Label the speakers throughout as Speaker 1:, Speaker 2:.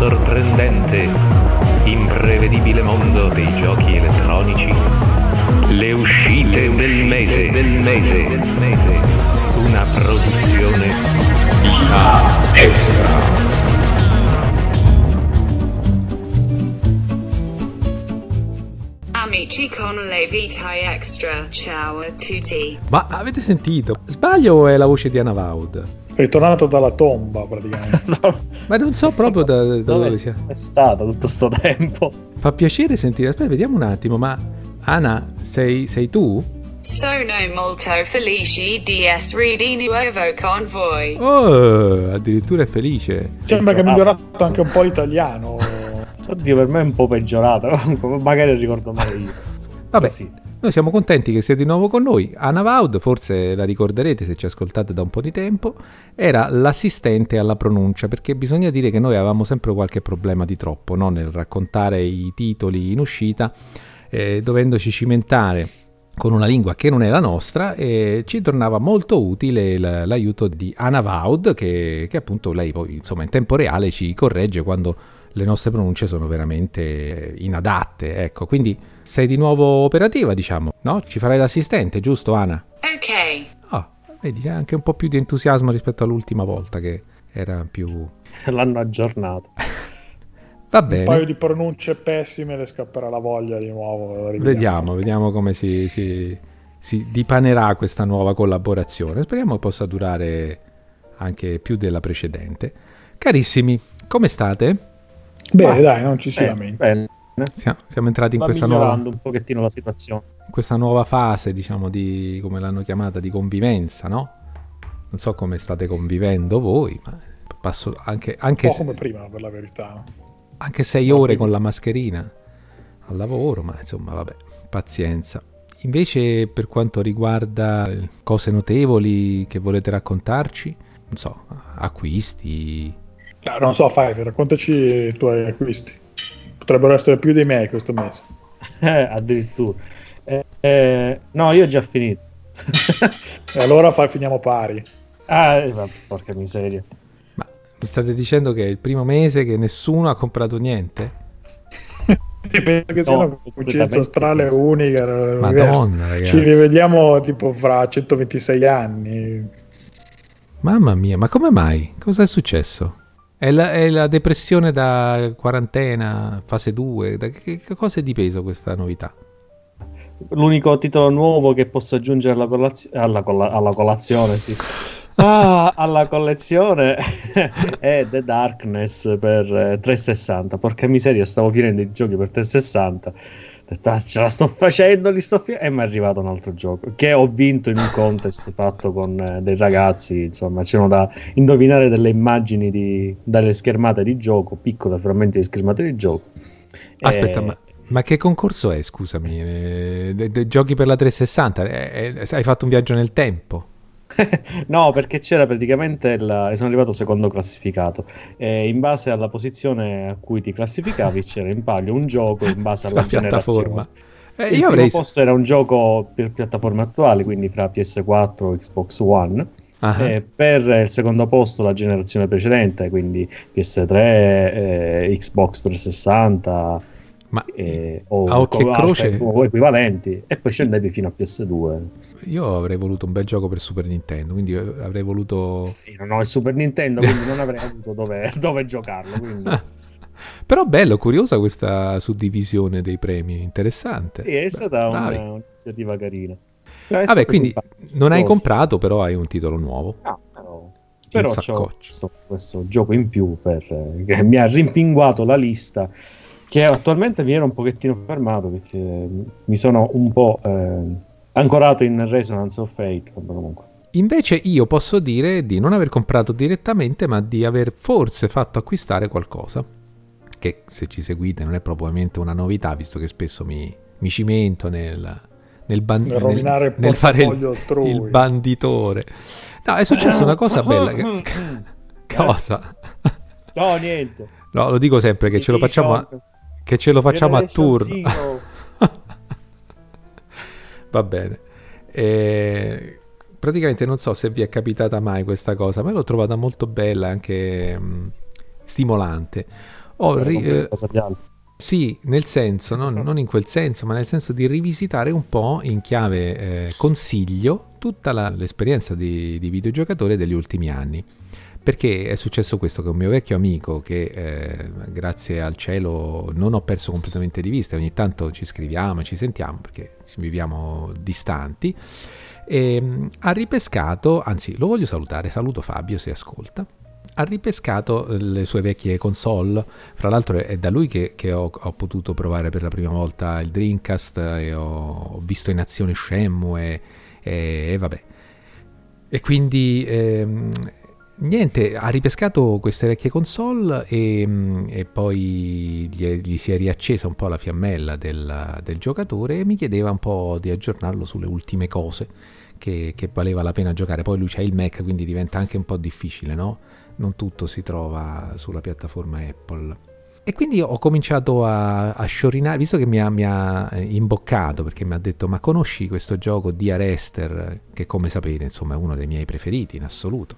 Speaker 1: sorprendente, imprevedibile mondo dei giochi elettronici. Le uscite del mese. Del mese. Una produzione IK Extra.
Speaker 2: Amici con le vitae extra. Ciao a tutti.
Speaker 3: Ma avete sentito? Sbaglio o è la voce di Anavaud?
Speaker 4: Ritornato dalla tomba praticamente.
Speaker 3: Ma non so proprio da, da dove,
Speaker 5: Dove
Speaker 3: sia.
Speaker 5: è stato tutto sto tempo?
Speaker 3: Fa piacere sentire. Aspetta, vediamo un attimo. Ma Ana, sei, sei tu?
Speaker 2: Sono molto felice di essere di nuovo con voi.
Speaker 3: Oh, addirittura è felice.
Speaker 4: Sembra che ha migliorato anche un po' l'italiano.
Speaker 5: Oddio, per me è un po' peggiorato. Magari ricordo male io.
Speaker 3: Vabbè,
Speaker 5: Così.
Speaker 3: Noi siamo contenti che siete di nuovo con noi. Anna Vaud, forse la ricorderete se ci ascoltate da un po' di tempo, era l'assistente alla pronuncia, perché bisogna dire che noi avevamo sempre qualche problema di troppo no? nel raccontare i titoli in uscita, eh, dovendoci cimentare con una lingua che non è la nostra e ci tornava molto utile l'aiuto di Anna Vaud che, che appunto lei poi insomma in tempo reale ci corregge quando le nostre pronunce sono veramente inadatte ecco quindi sei di nuovo operativa diciamo no? ci farai l'assistente giusto Ana?
Speaker 2: Ok.
Speaker 3: Ah, vedi c'è anche un po' più di entusiasmo rispetto all'ultima volta che era più
Speaker 5: L'hanno aggiornato.
Speaker 3: va
Speaker 4: Un
Speaker 3: bene
Speaker 4: paio di pronunce pessime le scapperà la voglia di nuovo.
Speaker 3: Vediamo, vediamo come si, si, si dipanerà questa nuova collaborazione. Speriamo possa durare anche più della precedente. Carissimi, come state?
Speaker 4: Bene,
Speaker 5: Ma-
Speaker 4: dai, non ci si
Speaker 5: Eh,
Speaker 4: lamenta.
Speaker 5: bene.
Speaker 3: Siamo, siamo entrati in
Speaker 5: Va
Speaker 3: questa nuova,
Speaker 5: un pochettino la situazione.
Speaker 3: in questa nuova fase, diciamo, di come l'hanno chiamata, di convivenza, no? Non so come state convivendo voi, ma passo anche,
Speaker 4: Un
Speaker 3: anche,
Speaker 4: po'
Speaker 3: se-
Speaker 4: come prima, per la verità.
Speaker 3: anche sei ore con la mascherina al lavoro, ma insomma, vabbè, pazienza. Invece, per quanto riguarda eh, cose notevoli che volete raccontarci, non so, acquisti.
Speaker 4: Ah, non so, Fai, raccontaci i tuoi acquisti. Potrebbero essere più dei miei questo mese.
Speaker 5: Eh, addirittura. Eh, eh, no, io ho già finito.
Speaker 4: E allora Fai, finiamo pari.
Speaker 5: ah, eh, porca miseria.
Speaker 3: Ma mi state dicendo che è il primo mese che nessuno ha comprato niente?
Speaker 4: Sì, penso che sia
Speaker 5: No,
Speaker 4: una coincidenza
Speaker 5: completamente.
Speaker 4: strana e unica.
Speaker 3: Madonna, ragazzi.
Speaker 4: Ci rivediamo tipo fra 126 anni.
Speaker 3: Mamma mia, ma come mai? Cosa è successo? È la, è la depressione da quarantena, fase 2? Da che, che cosa è dipeso questa novità?
Speaker 5: L'unico titolo nuovo che posso aggiungere alla, collazio- alla, colla- alla colazione, sì. Ah, alla collezione è The Darkness per eh, 360. Porca miseria, stavo finendo i giochi per 360. Detto, "Ah, ce la sto facendo, li sto fi-" e mi è arrivato un altro gioco che ho vinto in un contest fatto con eh, dei ragazzi. Insomma, c'erano da indovinare delle immagini di, dalle schermate di gioco, piccole frammenti di schermate di gioco.
Speaker 3: Aspetta,
Speaker 5: E-
Speaker 3: ma, ma che concorso è, scusami? Eh, de- de- giochi per la 360? Eh, eh, hai fatto un viaggio nel tempo?
Speaker 5: No, perché c'era praticamente il... e sono arrivato secondo classificato. E in base alla posizione a cui ti classificavi c'era in palio un gioco in base alla
Speaker 3: piattaforma.
Speaker 5: generazione.
Speaker 3: Eh,
Speaker 5: il
Speaker 3: io
Speaker 5: primo
Speaker 3: avrei...
Speaker 5: posto era un gioco per piattaforme attuali, quindi fra PS4 e Xbox One.
Speaker 3: Ah,
Speaker 5: E per il secondo posto la generazione precedente, quindi PS3, eh, Xbox 360
Speaker 3: ma
Speaker 5: eh, o, altre-
Speaker 3: croce?
Speaker 5: o equivalenti, e poi scendevi fino a PS2.
Speaker 3: Io avrei voluto un bel gioco per Super Nintendo, quindi eh, avrei voluto...
Speaker 5: Io non ho il Super Nintendo, quindi non avrei avuto dove, dove giocarlo. Quindi...
Speaker 3: Però bello, curiosa questa suddivisione dei premi, interessante.
Speaker 5: Sì, è stata
Speaker 3: bravi.
Speaker 5: un'iniziativa carina.
Speaker 3: Vabbè, quindi non hai comprato, però hai un titolo nuovo.
Speaker 5: No, però, però c'ho questo, questo gioco in più per, eh, che mi ha rimpinguato la lista che attualmente mi era un pochettino fermato perché mi sono un po' eh, ancorato in Resonance of Fate comunque
Speaker 3: Invece io posso dire di non aver comprato direttamente, ma di aver forse fatto acquistare qualcosa. Che se ci seguite non è propriamente una novità, visto che spesso mi, mi cimento nel, nel, ban-
Speaker 4: Nel rovinare il
Speaker 3: nel fare il, il banditore. No, è successa una cosa bella. che- cosa?
Speaker 5: no niente
Speaker 3: No, lo dico sempre che ce lo facciamo a, che ce lo facciamo a.
Speaker 5: Zero.
Speaker 3: Va bene. E praticamente non so se vi è capitata mai questa cosa, ma l'ho trovata molto bella, anche mh, stimolante. Ho
Speaker 5: Per
Speaker 3: ri- eh. Sì, nel senso, non, non in quel senso, ma nel senso di rivisitare un po' in chiave eh, consiglio tutta la- l'esperienza di, di videogiocatore degli ultimi anni. Perché è successo questo che un mio vecchio amico, che eh, grazie al cielo non ho perso completamente di vista, ogni tanto ci scriviamo, ci sentiamo perché viviamo distanti, e, ha ripescato, anzi lo voglio salutare, saluto Fabio se ascolta, ha ripescato eh, le sue vecchie console fra l'altro è da lui che, che ho, ho potuto provare per la prima volta il Dreamcast e ho, visto in azione Shenmue e, e- e vabbè. E quindi ehm, niente, ha ripescato queste vecchie console e, mm, e poi gli, gli si è riaccesa un po' la fiammella del, del giocatore e mi chiedeva un po' di aggiornarlo sulle ultime cose che, che valeva la pena giocare. Poi lui c'ha il Mac, quindi diventa anche un po' difficile, no? non tutto si trova sulla piattaforma Apple. E quindi ho cominciato a, a sciorinare, visto che mi ha, mi ha eh, imboccato perché mi ha detto ma conosci questo gioco di Arester che come sapete insomma è uno dei miei preferiti in assoluto.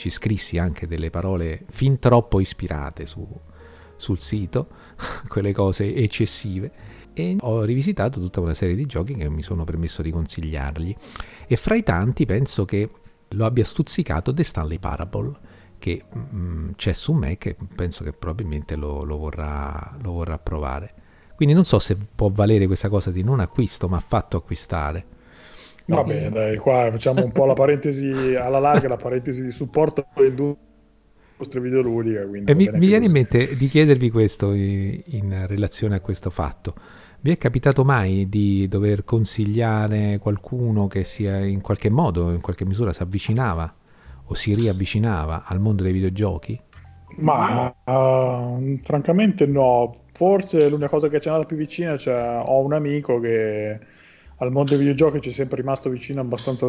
Speaker 3: Ci scrissi anche delle parole fin troppo ispirate su- sul sito, quelle cose eccessive e ho rivisitato tutta una serie di giochi che mi sono permesso di consigliargli e fra i tanti penso che lo abbia stuzzicato The Stanley Parable che mm, c'è su Mac e penso che probabilmente lo, lo vorrà, lo vorrà provare. Quindi non so se può valere questa cosa di non acquisto ma fatto acquistare.
Speaker 4: Va bene, dai, qua facciamo un po' la parentesi alla larga, la parentesi di supporto all'industria videoludica.
Speaker 3: E mi, mi viene in mente di chiedervi questo in relazione a questo fatto. Vi è capitato mai di dover consigliare qualcuno che sia in qualche modo, in qualche misura, si avvicinava o si riavvicinava al mondo dei videogiochi?
Speaker 4: Ma uh, francamente no, forse l'unica cosa che ci è andata più vicina, cioè ho un amico che al mondo dei videogiochi ci è sempre rimasto vicino abbastanza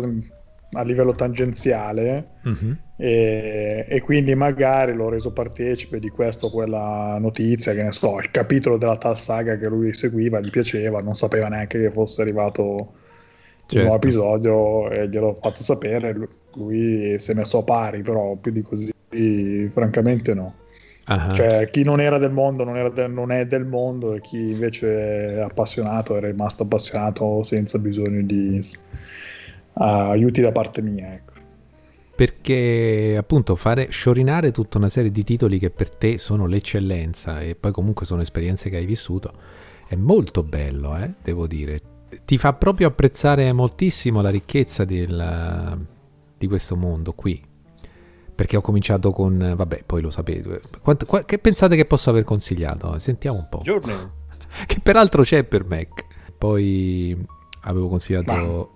Speaker 4: a livello tangenziale
Speaker 3: Mhm.
Speaker 4: e, e quindi magari l'ho reso partecipe di questo o quella notizia, che ne so, il capitolo della tal saga che lui seguiva, gli piaceva, non sapeva neanche che fosse arrivato il
Speaker 3: Certo.
Speaker 4: nuovo episodio e gliel'ho fatto sapere, lu- lui si è messo a pari, però più di così francamente no.
Speaker 3: Ah,
Speaker 4: Cioè, chi non era del mondo non, era del- non è del mondo e chi invece è appassionato è rimasto appassionato senza bisogno di ah, aiuti da parte mia. Ecco.
Speaker 3: Perché appunto fare sciorinare tutta una serie di titoli che per te sono l'eccellenza e poi comunque sono esperienze che hai vissuto è molto bello, eh, devo dire. Ti fa proprio apprezzare moltissimo la ricchezza del- di questo mondo qui. Perché ho cominciato con, vabbè, poi lo sapete. Quanto- qua- che pensate che posso aver consigliato? Sentiamo un po'.
Speaker 5: Journey.
Speaker 3: Che peraltro c'è per Mac. Poi avevo consigliato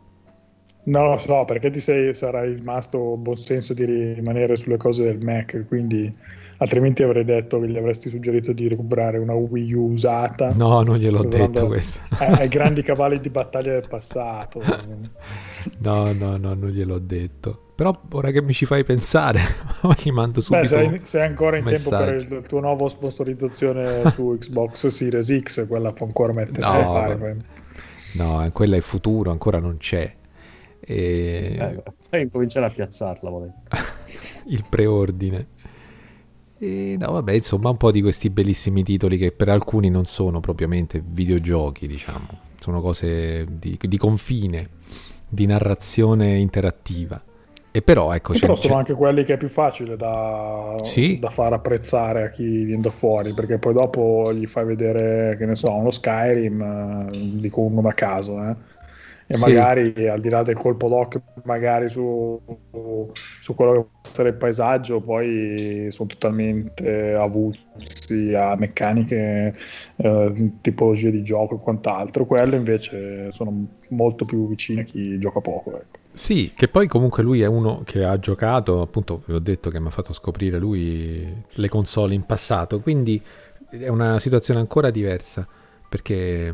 Speaker 4: Non lo so, perché ti sei, sarai rimasto buon senso di rimanere sulle cose del Mac, quindi altrimenti avrei detto che gli avresti suggerito di recuperare una Wii U usata.
Speaker 3: No, non gliel'ho detto questo.
Speaker 4: ai- ai grandi cavalli di battaglia del passato.
Speaker 3: No, no, no, non gliel'ho detto. Però ora che mi ci fai pensare, gli mando subito.
Speaker 4: Beh, sei, sei ancora in
Speaker 3: un
Speaker 4: tempo per
Speaker 3: messaggio.
Speaker 4: il, il tuo nuovo sponsorizzazione su Xbox Series X, quella può ancora mettersi
Speaker 3: No,
Speaker 4: a fare.
Speaker 3: No, quella è futuro, ancora non c'è. E...
Speaker 5: Eh, Poi incominciare a piazzarla, volete.
Speaker 3: il preordine. E no, vabbè, insomma, un po' di questi bellissimi titoli che per alcuni non sono propriamente videogiochi, diciamo, sono cose di, di confine, di narrazione interattiva. E però, ecco, c'è,
Speaker 4: però sono anche quelli che è più facile da,
Speaker 3: Sì.
Speaker 4: da far apprezzare a chi viene da fuori, perché poi dopo gli fai vedere, che ne so, uno Skyrim, eh, dico uno da caso, eh, e
Speaker 3: Sì.
Speaker 4: magari al di là del colpo d'occhio, magari su, su quello che può essere il paesaggio, poi sono totalmente avulsi a meccaniche, eh, tipologie di gioco e quant'altro. Quello invece sono molto più vicine a chi gioca poco. Ecco.
Speaker 3: Sì, che poi comunque lui è uno che ha giocato, appunto, vi ho detto che mi ha fatto scoprire lui le console in passato, quindi è una situazione ancora diversa, perché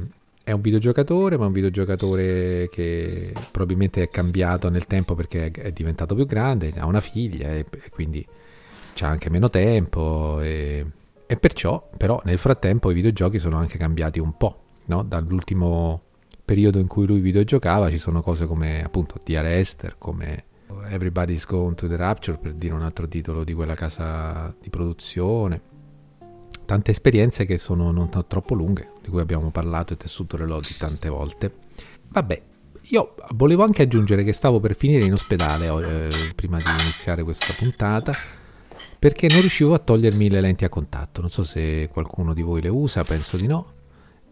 Speaker 3: è un videogiocatore, ma un videogiocatore che probabilmente è cambiato nel tempo perché è, diventato più grande, ha una figlia e, e quindi c'ha anche meno tempo e, e perciò, però nel frattempo i videogiochi sono anche cambiati un po', no? Dall'ultimo periodo in cui lui videogiocava ci sono cose come appunto The Arrester, come Everybody's Gone to the Rapture per dire un altro titolo di quella casa di produzione. Tante esperienze che sono non t- troppo lunghe, di cui abbiamo parlato e tessuto le lodi tante volte. Vabbè, io volevo anche aggiungere che stavo per finire in ospedale eh, prima di iniziare questa puntata perché non riuscivo a togliermi le lenti a contatto. Non so se qualcuno di voi le usa, penso di no.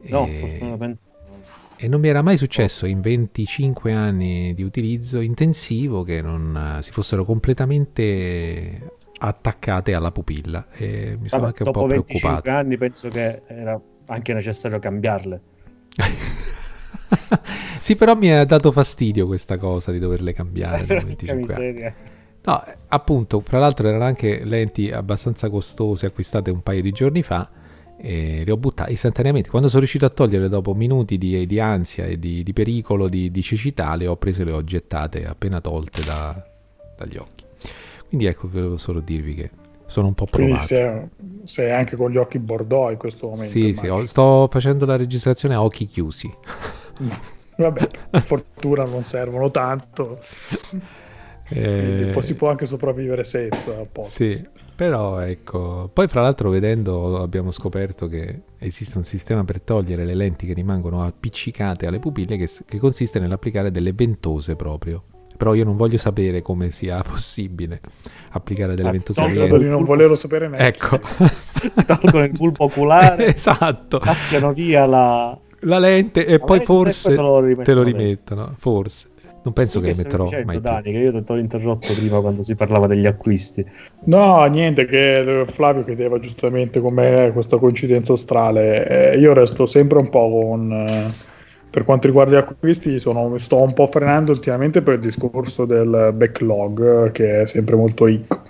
Speaker 5: No,
Speaker 3: E- e non mi era mai successo in 25 anni di utilizzo intensivo che non eh, si fossero completamente attaccate alla pupilla. E mi sono
Speaker 5: Vabbè,
Speaker 3: anche un
Speaker 5: dopo
Speaker 3: po'
Speaker 5: 25
Speaker 3: preoccupato.
Speaker 5: anni penso che era anche necessario cambiarle.
Speaker 3: sì, però mi ha dato fastidio questa cosa di doverle cambiare dopo
Speaker 5: Porca
Speaker 3: 25 anni. No, appunto, fra l'altro erano anche lenti abbastanza costose acquistate un paio di giorni fa e le ho buttate istantaneamente. Quando sono riuscito a toglierle dopo minuti di, di ansia e di, di pericolo, di, di cecità, le ho prese e le ho gettate appena tolte da- dagli occhi. Quindi ecco, volevo solo dirvi che sono un po' provato.
Speaker 4: sei, sei anche con gli occhi bordeaux in questo momento.
Speaker 3: Sì, sì, ho- sto facendo la registrazione a occhi chiusi.
Speaker 4: Vabbè, per fortuna non servono tanto.
Speaker 3: Eh,
Speaker 4: si può anche sopravvivere senza.
Speaker 3: Sì, però ecco, poi fra l'altro vedendo abbiamo scoperto che esiste un sistema per togliere le lenti che rimangono appiccicate alle pupille che, che consiste nell'applicare delle ventose proprio. Però io non voglio sapere come sia possibile applicare delle
Speaker 5: Ah,
Speaker 3: lenti.
Speaker 4: di non volerlo sapere neanche.
Speaker 3: Ecco,
Speaker 5: Tolgono il bulbo oculare,
Speaker 3: esatto,
Speaker 5: cascano via la...
Speaker 3: la lente e
Speaker 5: La
Speaker 3: poi
Speaker 5: lente e
Speaker 3: forse
Speaker 5: poi te lo rimettono
Speaker 3: te lo rimettono, forse. Non penso che le
Speaker 5: stai
Speaker 3: metterò
Speaker 5: dicendo,
Speaker 3: mai più.
Speaker 5: Dani, che io ti ho interrotto prima quando si parlava degli acquisti.
Speaker 4: No, niente, che Flavio chiedeva giustamente com'è questa coincidenza astrale. Eh, io resto sempre un po' con... eh, per quanto riguarda gli acquisti, sono, sto un po' frenando ultimamente per il discorso del backlog, che è sempre molto ricco.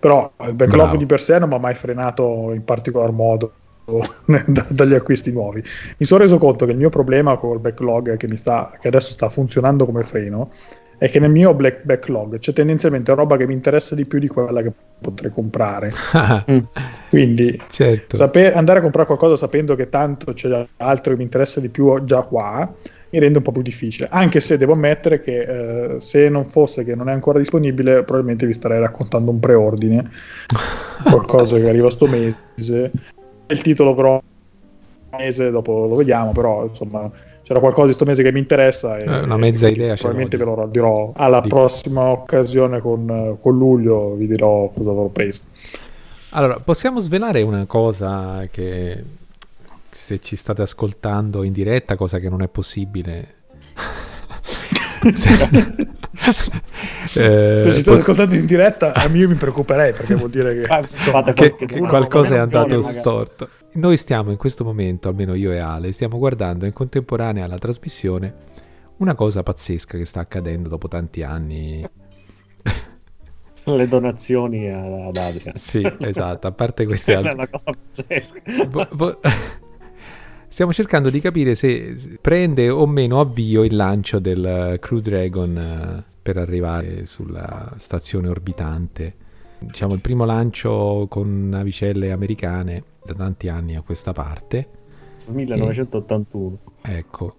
Speaker 4: Però il backlog
Speaker 3: Bravo.
Speaker 4: di per sé non mi ha mai frenato in particolar modo da- dagli acquisti nuovi. Mi sono reso conto che il mio problema col backlog che, mi sta, che adesso sta funzionando come freno è che nel mio black backlog c'è tendenzialmente roba che mi interessa di più di quella che potrei comprare. Quindi
Speaker 3: certo.
Speaker 4: saper- andare a comprare qualcosa sapendo che tanto c'è altro che mi interessa di più già qua mi rende un po' più difficile. Anche se devo ammettere che eh, se non fosse che non è ancora disponibile, probabilmente vi starei raccontando un preordine, qualcosa che arriva sto mese. Il titolo però mese dopo lo vediamo, però insomma c'era qualcosa di sto mese che mi interessa e
Speaker 3: Eh, una mezza
Speaker 4: e
Speaker 3: idea
Speaker 4: probabilmente ve lo dirò alla
Speaker 3: Di-
Speaker 4: prossima occasione con, con luglio vi dirò cosa avrò preso.
Speaker 3: Allora, possiamo svelare una cosa che se ci state ascoltando in diretta, cosa che non è possibile. Se- Eh,
Speaker 4: Se ci state
Speaker 3: pot-
Speaker 4: ascoltando in diretta, a me io mi preoccuperei perché vuol dire che
Speaker 3: che, che qualcosa è andato
Speaker 5: magari.
Speaker 3: storto. Noi stiamo in questo momento, almeno io e Ale, stiamo guardando in contemporanea alla trasmissione una cosa pazzesca che sta accadendo dopo tanti anni.
Speaker 5: Le donazioni ad Adrian.
Speaker 3: Sì, esatto, a parte queste
Speaker 5: È
Speaker 3: altre
Speaker 5: una cosa pazzesca.
Speaker 3: Vo- vo- Stiamo cercando di capire se prende o meno avvio il lancio del Crew Dragon eh, per arrivare sulla stazione orbitante. Diciamo il primo lancio con navicelle americane da tanti anni a questa parte.
Speaker 5: 1981.
Speaker 3: Ecco.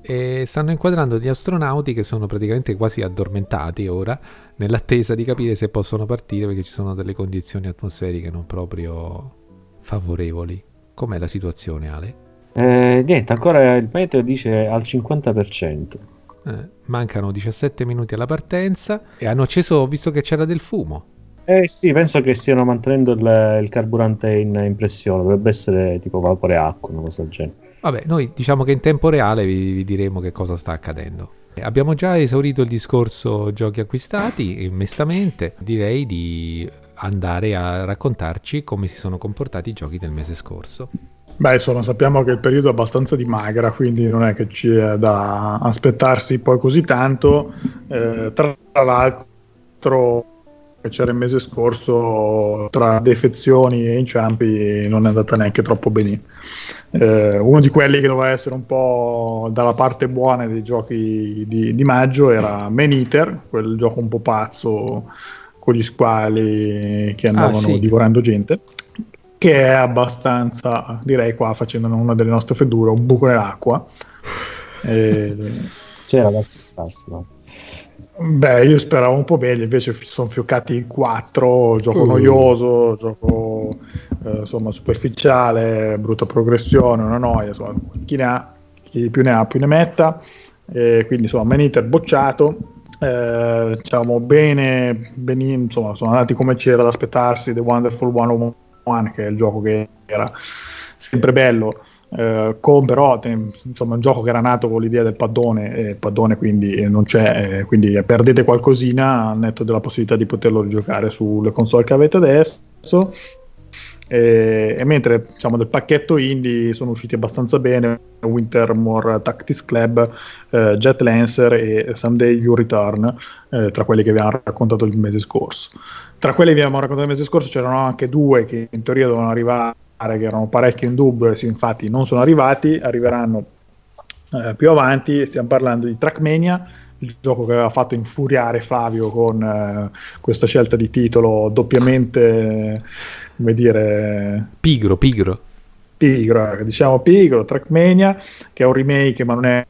Speaker 3: E stanno inquadrando gli astronauti che sono praticamente quasi addormentati ora, nell'attesa di capire se possono partire perché ci sono delle condizioni atmosferiche non proprio favorevoli. Com'è la situazione, Ale?
Speaker 5: Eh, niente, ancora il meteo dice al 50%.
Speaker 3: Eh, mancano 17 minuti alla partenza e hanno acceso, ho visto che c'era del fumo.
Speaker 5: Eh sì, penso che stiano mantenendo il, il carburante in, in pressione, dovrebbe essere tipo vapore acqua, una cosa del genere.
Speaker 3: Vabbè, noi diciamo che in tempo reale vi, vi diremo che cosa sta accadendo. Abbiamo già esaurito il discorso giochi acquistati e mestamente direi di andare a raccontarci come si sono comportati i giochi del mese scorso.
Speaker 4: Beh, insomma, sappiamo che il periodo è abbastanza di magra, quindi non è che ci è da aspettarsi poi così tanto. Eh, tra l'altro, che c'era il mese scorso, tra defezioni e inciampi, non è andata neanche troppo bene. Eh, uno di quelli che doveva essere un po' dalla parte buona dei giochi di, di maggio era Man Eater, quel gioco un po' pazzo con gli squali che andavano
Speaker 3: sì.
Speaker 4: divorando gente che è abbastanza, direi qua facendo una delle nostre fedure, un buco nell'acqua. Eh,
Speaker 5: C'era da aspettarsi, no?
Speaker 4: Beh, io speravo un po' meglio, invece sono fioccati in quattro, gioco
Speaker 3: Uh.
Speaker 4: noioso, gioco eh, insomma, superficiale, brutta progressione, una noia, insomma, chi ne ha, chi più ne ha più ne metta, e quindi insomma Maniter bocciato, eh, diciamo bene, ben, insomma sono andati come c'era da aspettarsi The Wonderful 101 che è il gioco che era. Sempre bello eh, con però insomma un gioco che era nato con l'idea del paddone e il paddone quindi non c'è eh, quindi perdete qualcosina al netto della possibilità di poterlo giocare sulle console che avete adesso. E, e, mentre diciamo del pacchetto indie sono usciti abbastanza bene Wintermore Tactics Club, eh, Jet Lancer e Someday You Return eh, tra quelli che abbiamo raccontato il mese scorso. Tra quelli che abbiamo raccontato il mese scorso c'erano anche due che in teoria dovevano arrivare che erano parecchio in dubbio infatti non sono arrivati arriveranno eh, più avanti. Stiamo parlando di Trackmania il gioco che aveva fatto infuriare Flavio con eh, questa scelta di titolo doppiamente come dire
Speaker 3: pigro pigro.
Speaker 4: pigro diciamo pigro Trackmania che è un remake ma non è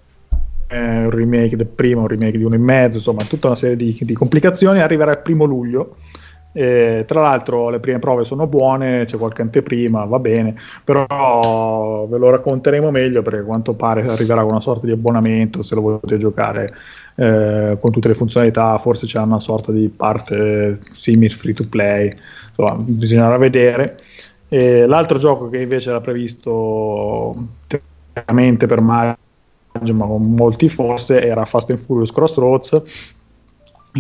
Speaker 4: un remake del primo un remake di uno e mezzo insomma tutta una serie di, di complicazioni. Arriverà il primo luglio e, tra l'altro le prime prove sono buone, c'è qualche anteprima, va bene, però ve lo racconteremo meglio perché a quanto pare arriverà con una sorta di abbonamento se lo volete giocare eh, con tutte le funzionalità, forse c'è una sorta di parte simile free to play, insomma bisognerà vedere. E l'altro gioco che invece era previsto tecnicamente per maggio, ma con molti forse, era Fast and Furious Crossroads,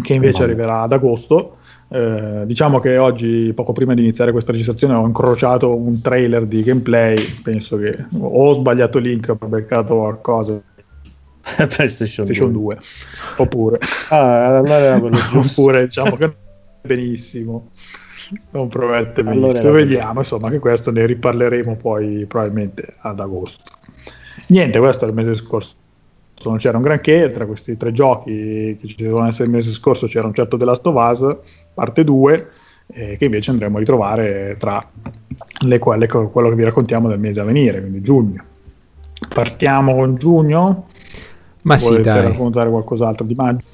Speaker 4: che invece arriverà ad agosto eh, diciamo che oggi, poco prima di iniziare questa registrazione, ho incrociato un trailer di gameplay. Penso che ho sbagliato link, ho beccato qualcosa.
Speaker 5: PlayStation,
Speaker 4: PlayStation 2. 2. Oppure,
Speaker 5: ah, allora
Speaker 4: oppure diciamo che benissimo. Non promette benissimo. Allora Vediamo, insomma, che questo ne riparleremo poi probabilmente ad agosto. Niente, questo è il mese scorso non c'era un granché, tra questi tre giochi che ci dovevano essere il mese scorso c'era un certo The Last of Us, parte 2, eh, che invece andremo a ritrovare tra le quelle, quello che vi raccontiamo del mese a venire, quindi giugno. Partiamo con giugno.
Speaker 3: Ma Volete sì, dai.
Speaker 4: raccontare qualcos'altro di maggio?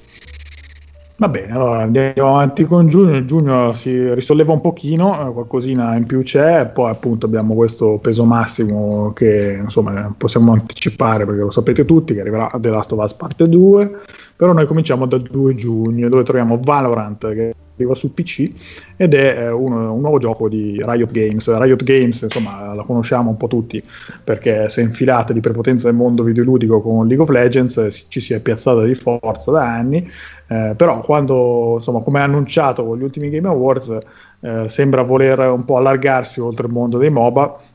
Speaker 4: Va bene, allora andiamo avanti con giugno. Giugno si risolleva un pochino, eh, qualcosina in più c'è, poi appunto abbiamo questo peso massimo che insomma possiamo anticipare perché lo sapete tutti che arriverà The Last of Us parte 2, però noi cominciamo dal 2 giugno dove troviamo Valorant che arriva su PC ed è eh, uno, un nuovo gioco di Riot Games. Riot Games, insomma, la conosciamo un po' tutti perché si è infilata di prepotenza nel mondo videoludico con League of Legends, ci si è piazzata di forza da anni, eh, però quando, insomma, come annunciato con gli ultimi Game Awards, eh, sembra voler un po' allargarsi oltre il mondo dei MOBA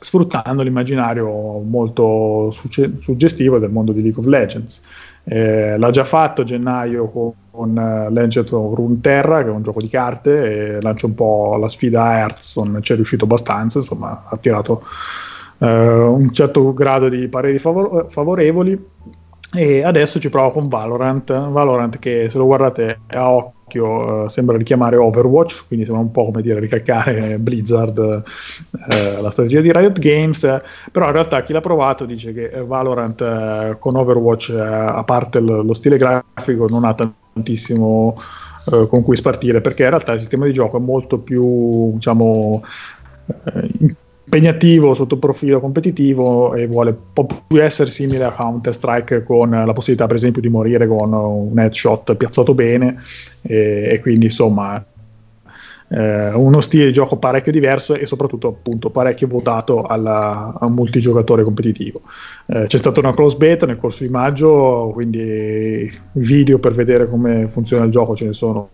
Speaker 4: sfruttando l'immaginario molto succe- suggestivo del mondo di League of Legends. Eh, l'ha già fatto a gennaio con, con uh, Legend of Runeterra, che è un gioco di carte, e lancia un po' la sfida a Hearthstone, ci è riuscito abbastanza, insomma ha tirato uh, un certo grado di pareri favor- favorevoli. E adesso ci provo con Valorant, Valorant che se lo guardate a occhio eh, sembra richiamare Overwatch, quindi sembra un po' come dire ricalcare Blizzard, eh, la strategia di Riot Games, eh, però in realtà chi l'ha provato dice che eh, Valorant eh, con Overwatch, eh, a parte l- lo stile grafico, non ha tantissimo con cui spartire, perché in realtà il sistema di gioco è molto più, diciamo, impegnativo sotto profilo competitivo e vuole più essere simile a Counter Strike con la possibilità per esempio di morire con un headshot piazzato bene e, e quindi insomma eh, uno stile di gioco parecchio diverso e soprattutto appunto parecchio votato alla, a un multigiocatore competitivo. Eh, c'è stata una close beta nel corso di maggio, quindi video per vedere come funziona il gioco ce ne sono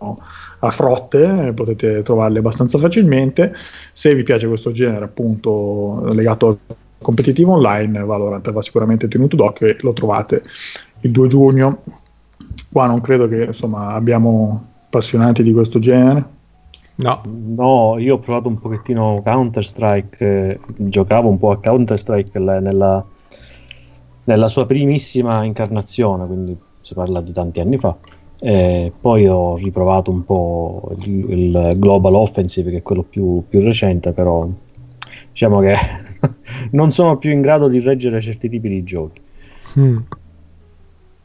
Speaker 4: a frotte, potete trovarle abbastanza facilmente. Se vi piace questo genere appunto legato al competitivo online, Valorant va sicuramente tenuto d'occhio e lo trovate il 2 giugno. Qua non credo che insomma abbiamo appassionati di questo genere
Speaker 5: No. no, io ho provato un pochettino Counter Strike, eh, giocavo un po' a Counter Strike nella, nella, sua primissima incarnazione, quindi si parla di tanti anni fa. E poi ho riprovato un po' il, il Global Offensive, che è quello più, più recente, però diciamo che non sono più in grado di reggere certi tipi di giochi. Mm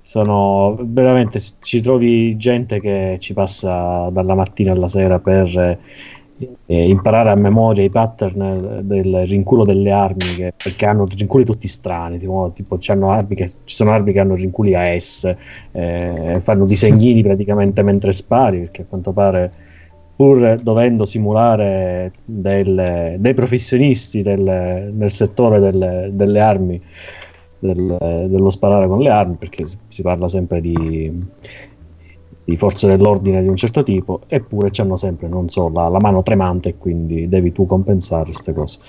Speaker 5: sono veramente ci trovi gente che ci passa dalla mattina alla sera per eh, imparare a memoria i pattern del rinculo delle armi che, perché hanno rinculi tutti strani tipo, tipo che, ci sono armi che hanno rinculi a S eh, fanno disegnini praticamente mentre spari perché a quanto pare pur dovendo simulare del, dei professionisti del, nel settore del, delle armi del, dello sparare con le armi perché si parla sempre di di forze dell'ordine di un certo tipo, eppure hanno sempre, non so, la, la, mano tremante quindi devi tu compensare queste cose.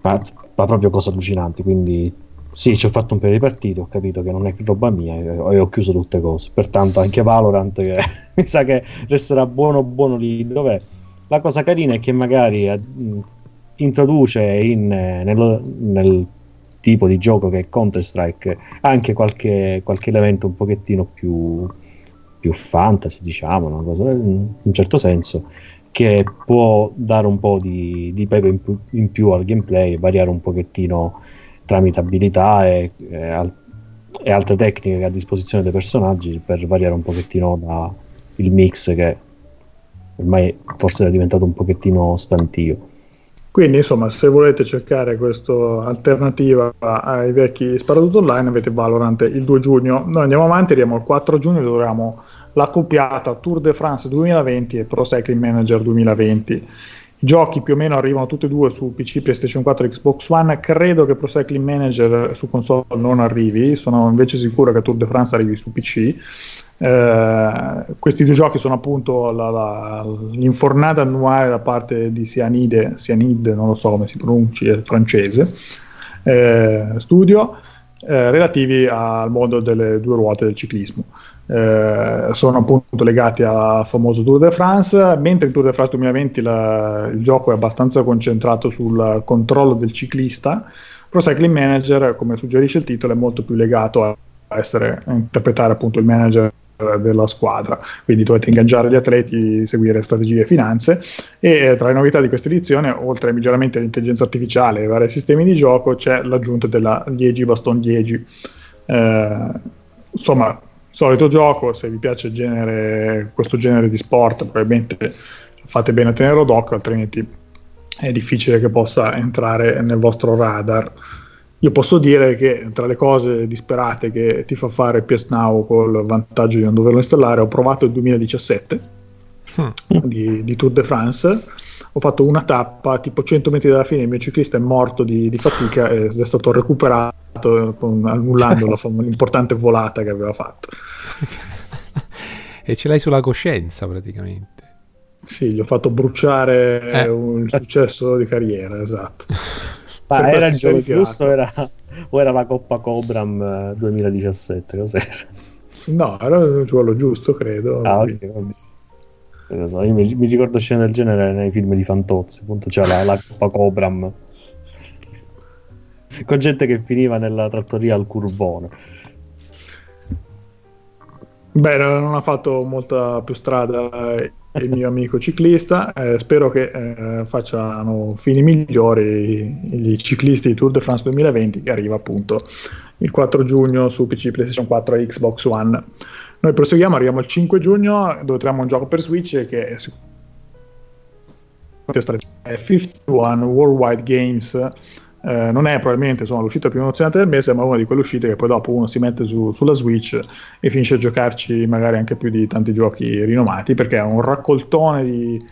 Speaker 5: Ma, ma, proprio cose allucinanti, quindi sì, ci ho fatto un paio di partite, ho capito che non è roba mia e, ho chiuso tutte cose. Pertanto anche Valorant, che mi sa che resterà buono buono lì dov'è. La cosa carina è che magari eh, introduce in, eh, nel, nel tipo di gioco che è Counter Strike anche qualche, qualche elemento un pochettino più più fantasy, diciamo, una cosa, in un certo senso, che può dare un po' di, di pepe in più, in più, al gameplay, variare un pochettino tramite abilità e, e, al, e, altre tecniche a disposizione dei personaggi per variare un pochettino da, il mix che ormai forse è diventato un pochettino stantio.
Speaker 4: Quindi, insomma, se volete cercare questa alternativa ai vecchi sparatutto online, avete Valorant il 2 giugno. Noi andiamo avanti, arriviamo al 4 giugno, dovremo la coppiata Tour de France 2020 e Pro Cycling Manager 2020. I giochi più o meno arrivano tutti e due su PC, PlayStation 4 e Xbox One. Credo che Pro Cycling Manager su console non arrivi, sono invece sicuro che Tour de France arrivi su PC. Eh, questi due giochi sono appunto la, la, l'infornata annuale da parte di Cyanide, Cyanide, non lo so come si pronunci, francese, eh, studio, eh, relativi al mondo delle due ruote del ciclismo. Eh, sono appunto legati al famoso Tour de France, mentre il Tour de France 2020 la, il gioco è abbastanza concentrato sul controllo del ciclista, Pro Cycling Manager, come suggerisce il titolo, è molto più legato a essere, a interpretare appunto il manager della squadra, quindi dovete ingaggiare gli atleti, seguire strategie e finanze e tra le novità di questa edizione, oltre ai miglioramenti dell'intelligenza artificiale e vari sistemi di gioco, c'è l'aggiunta della 10 baston 10. Eh, insomma, solito gioco, se vi piace genere, questo genere di sport probabilmente fate bene a tenerlo d'occhio, altrimenti è difficile che possa entrare nel vostro radar. Io posso dire che tra le cose disperate che ti fa fare PS Now col vantaggio di non doverlo installare, ho provato il 2017 hmm. di, di Tour de France ho fatto una tappa, tipo 100 metri dalla fine il mio ciclista è morto di, di fatica ed è stato recuperato con, annullando la, l'importante volata che aveva fatto.
Speaker 3: e ce l'hai sulla coscienza praticamente.
Speaker 4: Sì, gli ho fatto bruciare eh. un successo di carriera, esatto.
Speaker 5: Ma era il gioco giusto era, o era la Coppa Cobram 2017? Eh, Cos'era?
Speaker 4: No, era il gioco giusto, credo.
Speaker 5: Ah, ok, okay. So, io mi, mi, ricordo scene del genere nei film di Fantozzi, appunto c'era la, la Coppa Cobram con gente che finiva nella trattoria al Curvone.
Speaker 4: Beh, non ha fatto molta più strada il mio amico ciclista. Eh, spero che eh, facciano fini migliori i ciclisti di Tour de France 2020 che arriva appunto il 4 giugno su PC, PlayStation 4 e Xbox One. Noi proseguiamo, arriviamo al 5 giugno dove troviamo un gioco per Switch che è 51 Worldwide Games. Eh, non è probabilmente insomma, l'uscita più emozionante del mese, ma una di quelle uscite che poi dopo uno si mette su, sulla Switch e finisce a giocarci magari anche più di tanti giochi rinomati, perché è un raccoltone di,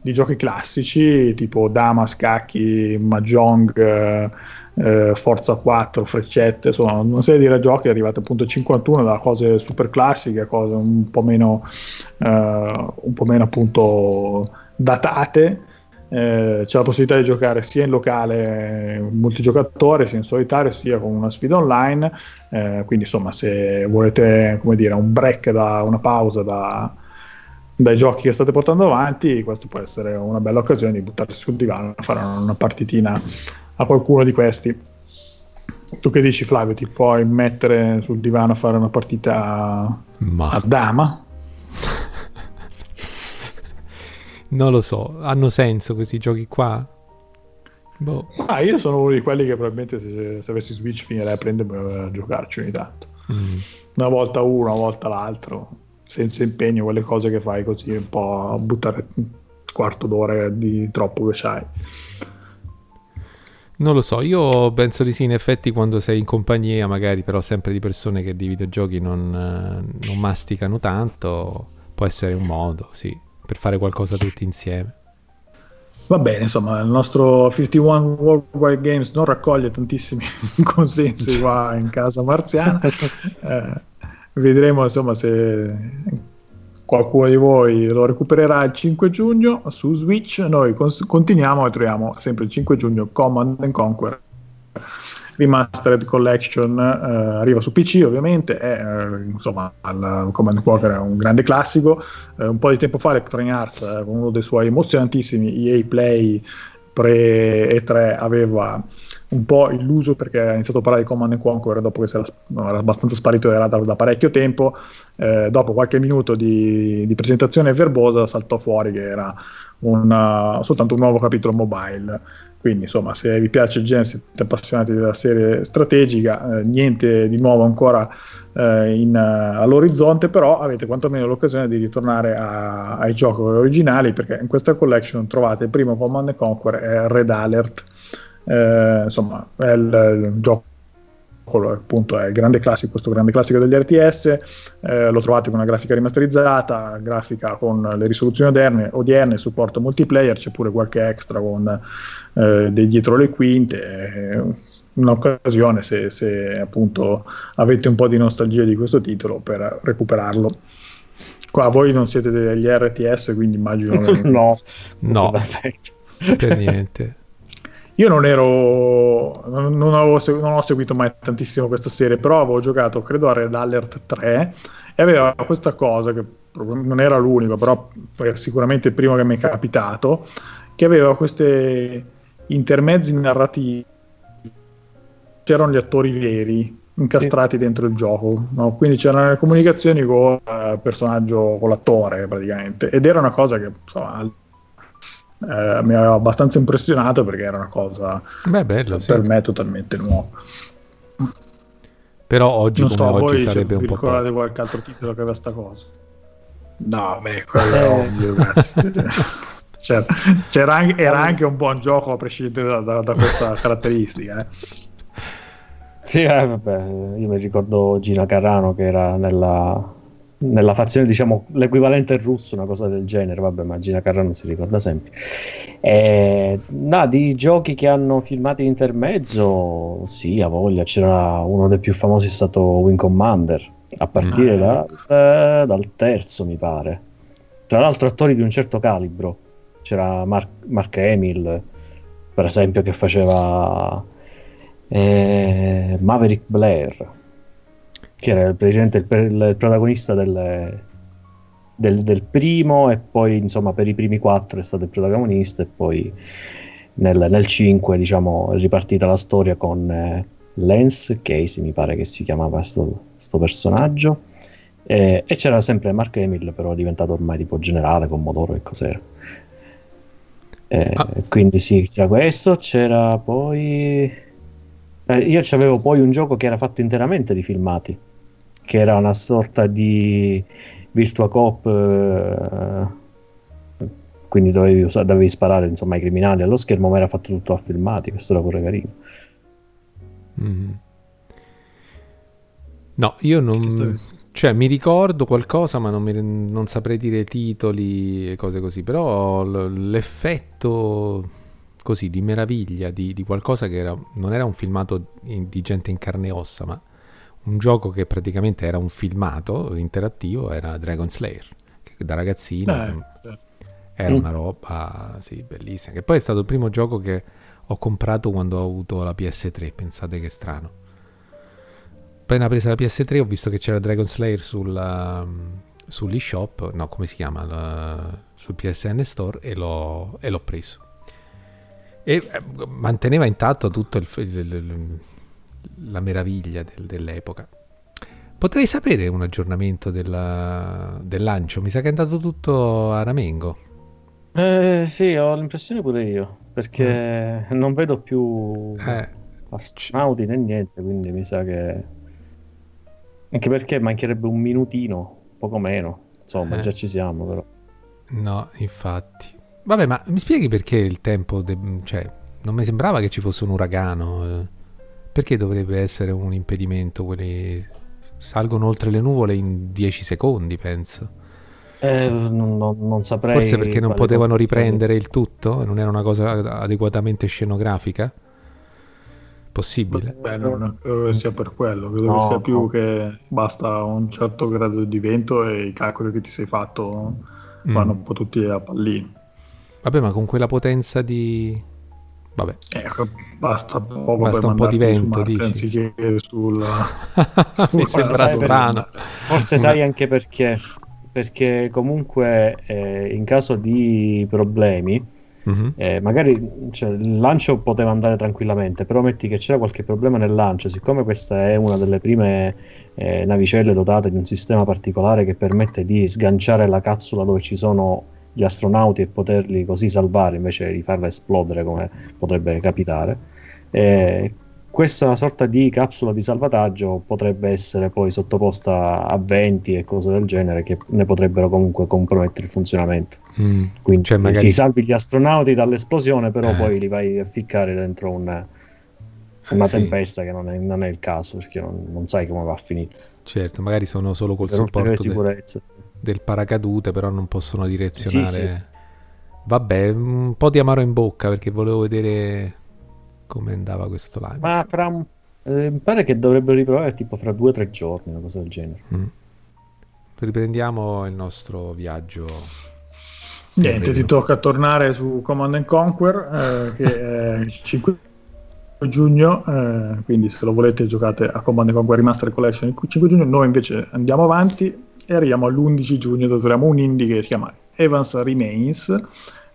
Speaker 4: di giochi classici tipo Dama, Scacchi, Mahjong. Eh, eh, Forza 4, freccette, insomma una serie di giochi è arrivata appunto a 51 da cose super classiche a cose un po' meno, eh, un po' meno appunto datate. Eh, c'è la possibilità di giocare sia in locale multigiocatore sia in solitario sia con una sfida online eh, quindi insomma se volete come dire un break da una pausa da, dai giochi che state portando avanti questo può essere una bella occasione di buttarsi sul divano e fare una partitina a qualcuno di questi. Tu che dici Flavio, ti puoi mettere sul divano a fare una partita Ma... a dama?
Speaker 3: Non lo so, hanno senso questi giochi qua?
Speaker 4: Boh. Ah, io sono uno di quelli che probabilmente se, se avessi Switch finirei a prendermi a giocarci ogni tanto. Mm. Una volta uno, una volta l'altro, senza impegno, quelle cose che fai così un po' a buttare quarto d'ora di troppo che c'hai.
Speaker 3: Non lo so, io penso di sì, in effetti quando sei in compagnia, magari però sempre di persone che di videogiochi non, eh, non masticano tanto, può essere un modo, sì, per fare qualcosa tutti insieme.
Speaker 4: Va bene, insomma, il nostro 51 Worldwide Games non raccoglie tantissimi consensi qua in casa marziana. Eh, vedremo insomma se qualcuno di voi lo recupererà il 5 giugno su Switch. Noi cons- continuiamo e troviamo sempre il 5 giugno Command and Conquer Remastered Collection. Eh, arriva su PC ovviamente. È, eh, insomma, il Command and Conquer è un grande classico. Eh, un po' di tempo fa Electronic Arts, eh, con uno dei suoi emozionantissimi EA Play pre E3, aveva un po' illuso perché ha iniziato a parlare di Command Conquer dopo che era, era, abbastanza sparito era da, da parecchio tempo eh, dopo qualche minuto di, di, presentazione verbosa saltò fuori che era una, soltanto un nuovo capitolo mobile quindi insomma se vi piace il genere siete appassionati della serie strategica eh, niente di nuovo ancora eh, in, uh, all'orizzonte però avete quantomeno l'occasione di ritornare a, ai giochi originali perché in questa collection trovate il primo Command Conquer e Red Alert. Eh, insomma è il, il gioco appunto è il grande classico, questo grande classico degli RTS, eh, lo trovate con una grafica rimasterizzata, grafica con le risoluzioni odierne, odierne supporto multiplayer, c'è pure qualche extra con eh, dietro le quinte, eh, un'occasione se, se, appunto avete un po' di nostalgia di questo titolo per recuperarlo. Qua voi non siete degli RTS, quindi immagino
Speaker 5: che... no,
Speaker 3: no, per niente.
Speaker 4: Io non ero, non, avevo, non, ho seguito mai tantissimo questa serie, però avevo giocato, credo, a Red Alert 3 e aveva questa cosa che non era l'unico, però sicuramente il primo che mi è capitato, che aveva questi intermezzi narrativi, c'erano gli attori veri incastrati sì. dentro il gioco, no? quindi c'erano le comunicazioni con il personaggio, con l'attore praticamente, ed era una cosa che insomma, eh, mi aveva abbastanza impressionato perché era una cosa
Speaker 3: Beh, bello,
Speaker 4: per
Speaker 3: sì.
Speaker 4: me totalmente nuova.
Speaker 3: Però oggi
Speaker 4: non
Speaker 3: come
Speaker 4: so,
Speaker 3: oggi
Speaker 4: voi
Speaker 3: sarebbe un
Speaker 4: vi
Speaker 3: po'
Speaker 4: ricordate qualche altro titolo che aveva sta cosa? No, beh, quello è ovvio, grazie. C'era, c'era anche, era anche un buon gioco a prescindere da, da, da questa caratteristica. Eh.
Speaker 5: Sì, eh, vabbè, io mi ricordo Gina Carrano che era nella, nella fazione, diciamo, l'equivalente russo, una cosa del genere, vabbè, ma Gina Carrano si ricorda sempre. Eh, no, di giochi che hanno filmati in intermezzo, sì, a voglia, c'era uno dei più famosi è stato Wing Commander, a partire
Speaker 4: Ah,
Speaker 5: da-
Speaker 4: ecco.
Speaker 5: eh, dal terzo, mi pare. Tra l'altro attori di un certo calibro, c'era Mark, Mark Hamill, per esempio, che faceva eh, Maverick Blair, che era il, il, il protagonista del, del, del primo e poi insomma per i primi quattro è stato il protagonista e poi nel, nel 5 diciamo è ripartita la storia con eh, Lance Casey mi pare che si chiamava sto, sto personaggio. E, e c'era sempre Mark Hamill però diventato ormai tipo generale con Modoro e cos'era Eh,
Speaker 3: Ah.
Speaker 5: quindi sì c'era questo c'era poi eh, io c'avevo poi un gioco che era fatto interamente di filmati che era una sorta di Virtua Cop eh, quindi dovevi, usa- dovevi sparare insomma ai criminali allo schermo ma era fatto tutto a filmati questo era pure carino
Speaker 3: Mhm. No, io non... Cioè, mi ricordo qualcosa, ma non, mi- non saprei dire titoli e cose così. Però l'effetto così di meraviglia di, di qualcosa che era, non era un filmato di gente in carne e ossa, ma un gioco che praticamente era un filmato interattivo, era Dragon Slayer. Che da ragazzino
Speaker 4: Eh, certo.
Speaker 3: era
Speaker 5: Mm.
Speaker 3: una roba, sì, bellissima. Che poi è stato il primo gioco che ho comprato quando ho avuto la PS3. Pensate che strano. Appena presa la PS3 ho visto che c'era Dragon Slayer sulla, sull'eShop, no, come si chiama? La- sul PSN Store e l'ho, e l'ho preso. E eh, manteneva intatto il- la meraviglia del- dell'epoca. Potrei sapere un aggiornamento della- del lancio. Mi sa che è andato tutto a ramengo.
Speaker 5: eh, sì ho l'impressione pure io perché non vedo più
Speaker 3: Eh,
Speaker 5: astronauti né niente quindi mi sa che anche perché mancherebbe un minutino poco meno insomma
Speaker 3: Eh.
Speaker 5: già ci siamo però
Speaker 3: no, infatti. Vabbè, ma mi spieghi perché il tempo... de- cioè, non mi sembrava che ci fosse un uragano. eh. Perché dovrebbe essere un impedimento? Quelli salgono oltre le nuvole in 10 secondi, penso.
Speaker 5: Eh, non, non- saprei.
Speaker 3: Forse perché non potevano riprendere il tutto? Non era una cosa adeguatamente scenografica? Possibile.
Speaker 4: Beh, non credo che sia per quello, credo
Speaker 5: No,
Speaker 4: che sia più
Speaker 5: no.
Speaker 4: che basta un certo grado di vento e i calcoli che ti sei fatto
Speaker 3: Mm.
Speaker 4: vanno un po' tutti a pallino.
Speaker 3: Vabbè, ma con quella potenza di... Vabbè.
Speaker 4: Ecco, basta poco
Speaker 3: Basta
Speaker 4: per
Speaker 3: un po' di vento, dici?
Speaker 4: anziché sul...
Speaker 3: Mi sembra
Speaker 5: per-
Speaker 3: strano.
Speaker 5: Forse
Speaker 3: Una-
Speaker 5: sai anche perché. Perché comunque eh, in caso di problemi,
Speaker 3: Mhm.
Speaker 5: eh, magari cioè, il lancio poteva andare tranquillamente, però metti che c'era qualche problema nel lancio, siccome questa è una delle prime eh, navicelle dotate di un sistema particolare che permette di sganciare la capsula dove ci sono gli astronauti e poterli così salvare invece di farla esplodere come potrebbe capitare. eh, questa sorta di capsula di salvataggio potrebbe essere poi sottoposta a venti e cose del genere che ne potrebbero comunque compromettere il funzionamento.
Speaker 3: Mm.
Speaker 5: Quindi
Speaker 3: Cioè, magari-
Speaker 5: si salvi gli astronauti dall'esplosione, però
Speaker 3: Eh.
Speaker 5: poi li vai a ficcare dentro un- una
Speaker 3: Eh, sì.
Speaker 5: tempesta che non è, non è il caso, perché non, non sai come va a finire.
Speaker 3: Certo, magari sono solo col
Speaker 5: Per
Speaker 3: supporto de- del paracadute, però non possono direzionare.
Speaker 5: Sì, sì.
Speaker 3: Vabbè, un po' di amaro in bocca perché volevo vedere come andava questo live.
Speaker 5: Ma fra un- eh, mi pare che dovrebbero riprovare tipo fra due o tre giorni, una cosa del genere.
Speaker 3: Mm. Riprendiamo il nostro viaggio.
Speaker 4: Niente,
Speaker 3: Terreno.
Speaker 4: ti tocca tornare su Command and Conquer, eh, che è il 5 giugno, eh, quindi se lo volete giocate a Command and Conquer Remastered Collection il 5 giugno, noi invece andiamo avanti e arriviamo all'11 giugno dove troviamo un indie che si chiama Evans Remains,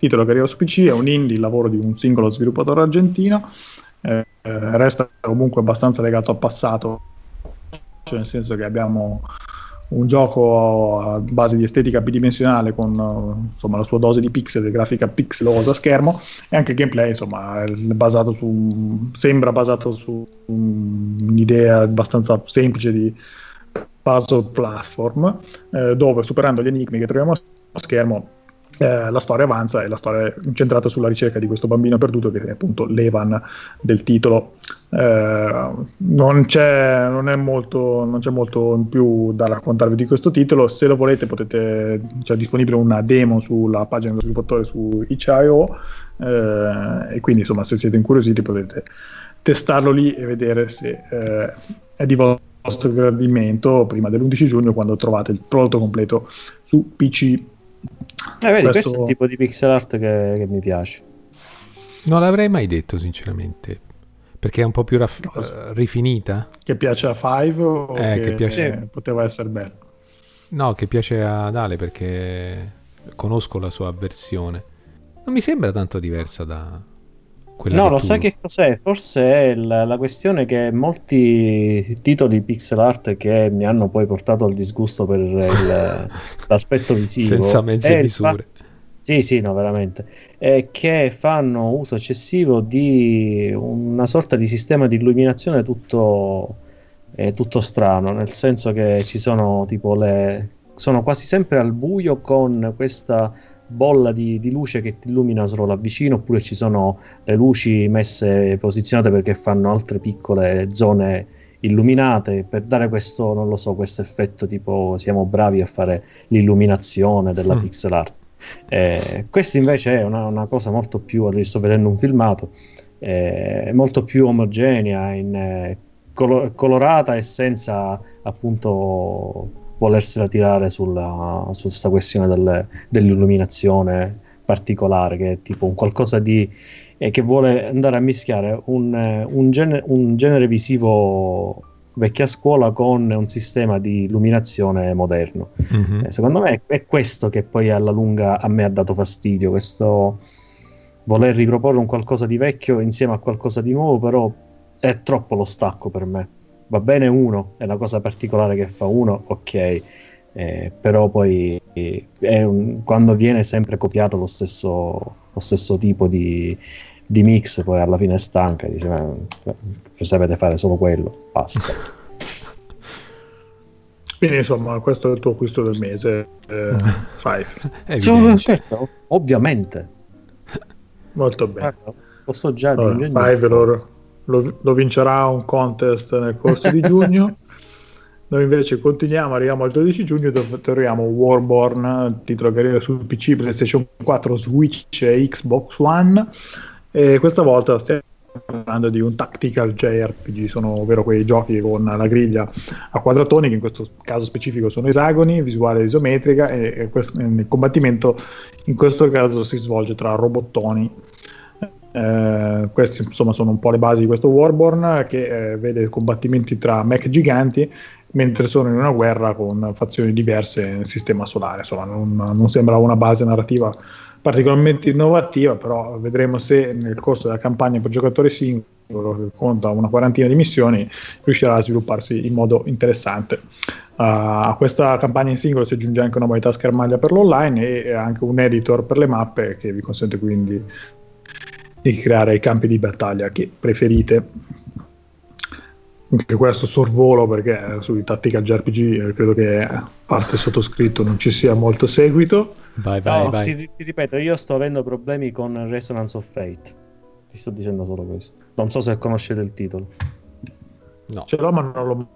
Speaker 4: titolo che arriva su PC, è un indie, il lavoro di un singolo sviluppatore argentino, eh, resta comunque abbastanza legato al passato, cioè nel senso che abbiamo un gioco a base di estetica bidimensionale con insomma, la sua dose di pixel, grafica pixelosa a schermo e anche il gameplay insomma, basato su, sembra basato su un'idea abbastanza semplice di puzzle platform eh, dove superando gli enigmi che troviamo a schermo eh, la storia avanza e la storia è incentrata sulla ricerca di questo bambino perduto che è appunto l'Evan del titolo. Eh, non, c'è, non, è molto, non c'è molto in più da raccontarvi di questo titolo. Se lo volete, potete, c'è disponibile una demo sulla pagina dello sviluppatore su itch.io. Eh, e quindi, insomma, se siete incuriositi, potete testarlo lì e vedere se eh, è di vostro gradimento prima dell'11 giugno, quando trovate il prodotto completo su PC.
Speaker 5: Eh, vedi, questo...
Speaker 4: Questo-
Speaker 5: è il tipo di pixel art che, che mi piace.
Speaker 3: Non l'avrei mai detto, sinceramente. Perché è un po' più raff- eh, rifinita.
Speaker 4: Che piace a Five o
Speaker 3: Eh,
Speaker 4: che,
Speaker 3: che piace-
Speaker 4: eh, poteva essere bello?
Speaker 3: No, che piace ad Ale perché conosco la sua avversione. Non mi sembra tanto diversa da
Speaker 5: No, lo
Speaker 3: tu-
Speaker 5: sai che cos'è? Forse è la, la questione che molti titoli pixel art che mi hanno poi portato al disgusto per il- l'aspetto visivo.
Speaker 3: Senza mezze misure.
Speaker 5: fa- Sì, sì, no, veramente. È che fanno uso eccessivo di una sorta di sistema di illuminazione tutto, è tutto strano, nel senso che ci sono tipo le... sono quasi sempre al buio con questa bolla di, di luce che ti illumina solo là vicino, oppure ci sono le luci messe posizionate perché fanno altre piccole zone illuminate per dare questo, non lo so, questo effetto tipo siamo bravi a fare l'illuminazione della
Speaker 3: Mm.
Speaker 5: pixel art. Eh, questa invece è una, una cosa molto più, adesso sto vedendo un filmato, eh, molto più omogenea, in, eh, colo- colorata e senza appunto volersela tirare sulla, su questa questione del- dell'illuminazione particolare, che è tipo un qualcosa di eh, che vuole andare a mischiare un, eh, un gene- un genere visivo vecchia scuola con un sistema di illuminazione moderno.
Speaker 3: Mhm.
Speaker 5: Eh, secondo me è questo che poi alla lunga a me ha dato fastidio, questo voler riproporre un qualcosa di vecchio insieme a qualcosa di nuovo, però è troppo lo stacco per me. Va bene uno, è la cosa particolare che fa uno, ok, eh, però poi eh, è un- quando viene sempre copiato lo stesso, lo stesso tipo di, di mix, poi alla fine è stanca, dice, ma sapete fare solo quello, basta.
Speaker 4: Quindi insomma, questo è il tuo acquisto del mese, eh, Five.
Speaker 3: Evidente.
Speaker 5: certo, ovviamente.
Speaker 4: Molto bene.
Speaker 5: Guarda, posso già
Speaker 4: Allora,
Speaker 5: aggiungere
Speaker 4: Five lo, lo- lo vincerà un contest nel corso di giugno. Noi invece continuiamo, arriviamo al 12 giugno dove troviamo Warborn, titolo che arriva su PC, PlayStation 4, Switch e Xbox One. E questa volta stiamo parlando di un tactical JRPG, sono ovvero quei giochi con la griglia a quadratoni, che in questo caso specifico sono esagoni, visuale isometrica e, e questo- il combattimento in questo caso si svolge tra robottoni. Eh, queste insomma sono un po' le basi di questo Warborn che eh, vede combattimenti tra mech giganti mentre sono in una guerra con fazioni diverse nel sistema solare. Insomma, non, non sembra una base narrativa particolarmente innovativa, però vedremo se nel corso della campagna per giocatore singolo, che conta una quarantina di missioni, riuscirà a svilupparsi in modo interessante. Uh, a questa campagna in singolo si aggiunge anche una modalità schermaglia per l'online e anche un editor per le mappe che vi consente quindi di creare i campi di battaglia che preferite. Anche questo sorvolo perché sui Tactical JRPG eh, credo che a parte sottoscritto non ci sia molto seguito.
Speaker 3: Vai, vai,
Speaker 5: No,
Speaker 3: vai.
Speaker 5: Ti, ti ripeto, io sto avendo problemi con Resonance of Fate. Ti sto dicendo solo questo. Non so se conoscete il titolo.
Speaker 3: No.
Speaker 4: Ce l'ho ma non l'ho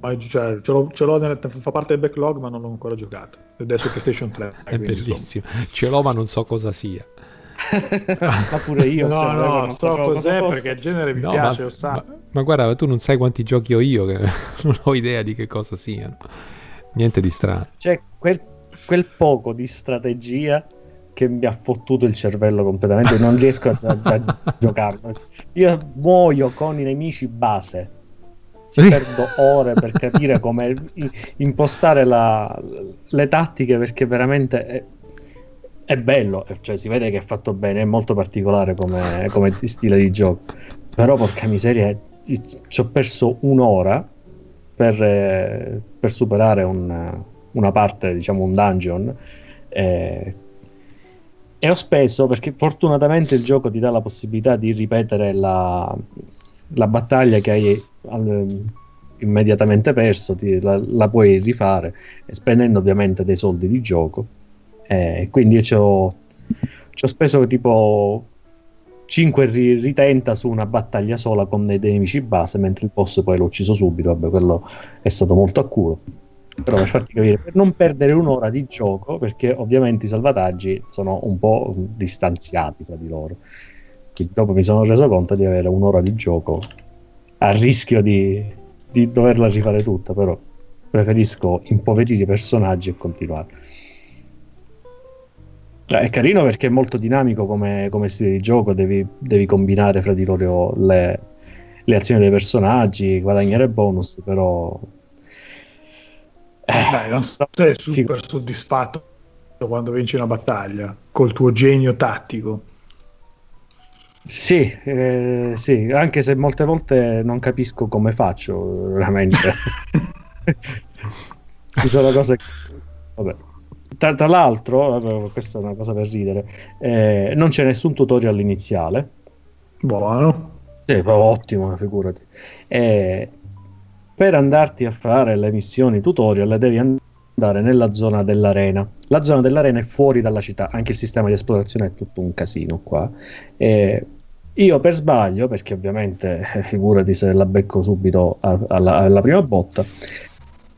Speaker 4: mai cioè, ce l'ho, ce l'ho nel- fa parte del backlog ma non l'ho ancora giocato. Ed è su PlayStation 3.
Speaker 3: È bellissimo. Ce l'ho, ma non so cosa sia.
Speaker 5: Ma pure io.
Speaker 4: No,
Speaker 5: cioè,
Speaker 4: no,
Speaker 5: non
Speaker 4: so cos'è perché il genere mi
Speaker 3: No,
Speaker 4: piace,
Speaker 3: ma,
Speaker 4: lo sa.
Speaker 3: ma- ma guarda, tu non sai quanti giochi ho io, che non ho idea di che cosa siano. Niente di strano.
Speaker 5: C'è quel, quel poco di strategia che mi ha fottuto il cervello completamente. Non riesco a, a- a giocarlo. Io muoio con i nemici base. Ci perdo ore per capire come impostare la- le tattiche perché veramente è, bello. Cioè, si vede che è fatto bene, è molto particolare come, come stile di gioco. Però, porca miseria, ci ho perso un'ora per, eh, per superare un- una parte, diciamo un dungeon. eh, e ho speso perché fortunatamente il gioco ti dà la possibilità di ripetere la, la battaglia che hai al- immediatamente perso, ti- la, la puoi rifare spendendo ovviamente dei soldi di gioco. Eh, quindi io ci ho, speso tipo 5 ri- ritenta su una battaglia sola con dei, nemici base, mentre il boss poi l'ho ucciso subito. Vabbè, quello è stato molto a culo. Però per farti capire, per non perdere un'ora di gioco, perché ovviamente i salvataggi sono un po' distanziati tra di loro. Quindi dopo mi sono reso conto di avere un'ora di gioco a rischio di, di doverla rifare tutta, però preferisco impoverire i personaggi e continuare. Cioè, È carino perché è molto dinamico come, come stile di gioco, devi, devi combinare fra di loro le, le azioni dei personaggi, guadagnare bonus, però... Eh,
Speaker 4: Dai, non sei super soddisfatto quando vinci una battaglia col tuo genio tattico.
Speaker 5: Sì, eh, sì, anche se molte volte non capisco come faccio veramente. Ci sono cose che... Vabbè. Tra, tra l'altro, questa è una cosa per ridere, eh, non c'è nessun tutorial iniziale.
Speaker 4: Buono.
Speaker 5: Sì, ottimo, figurati. Eh, per andarti a fare le missioni tutorial devi andare nella zona dell'arena. La zona dell'arena è fuori dalla città, anche il sistema di esplorazione è tutto un casino qua. Eh, io per sbaglio, perché ovviamente figurati se la becco subito alla, alla prima botta,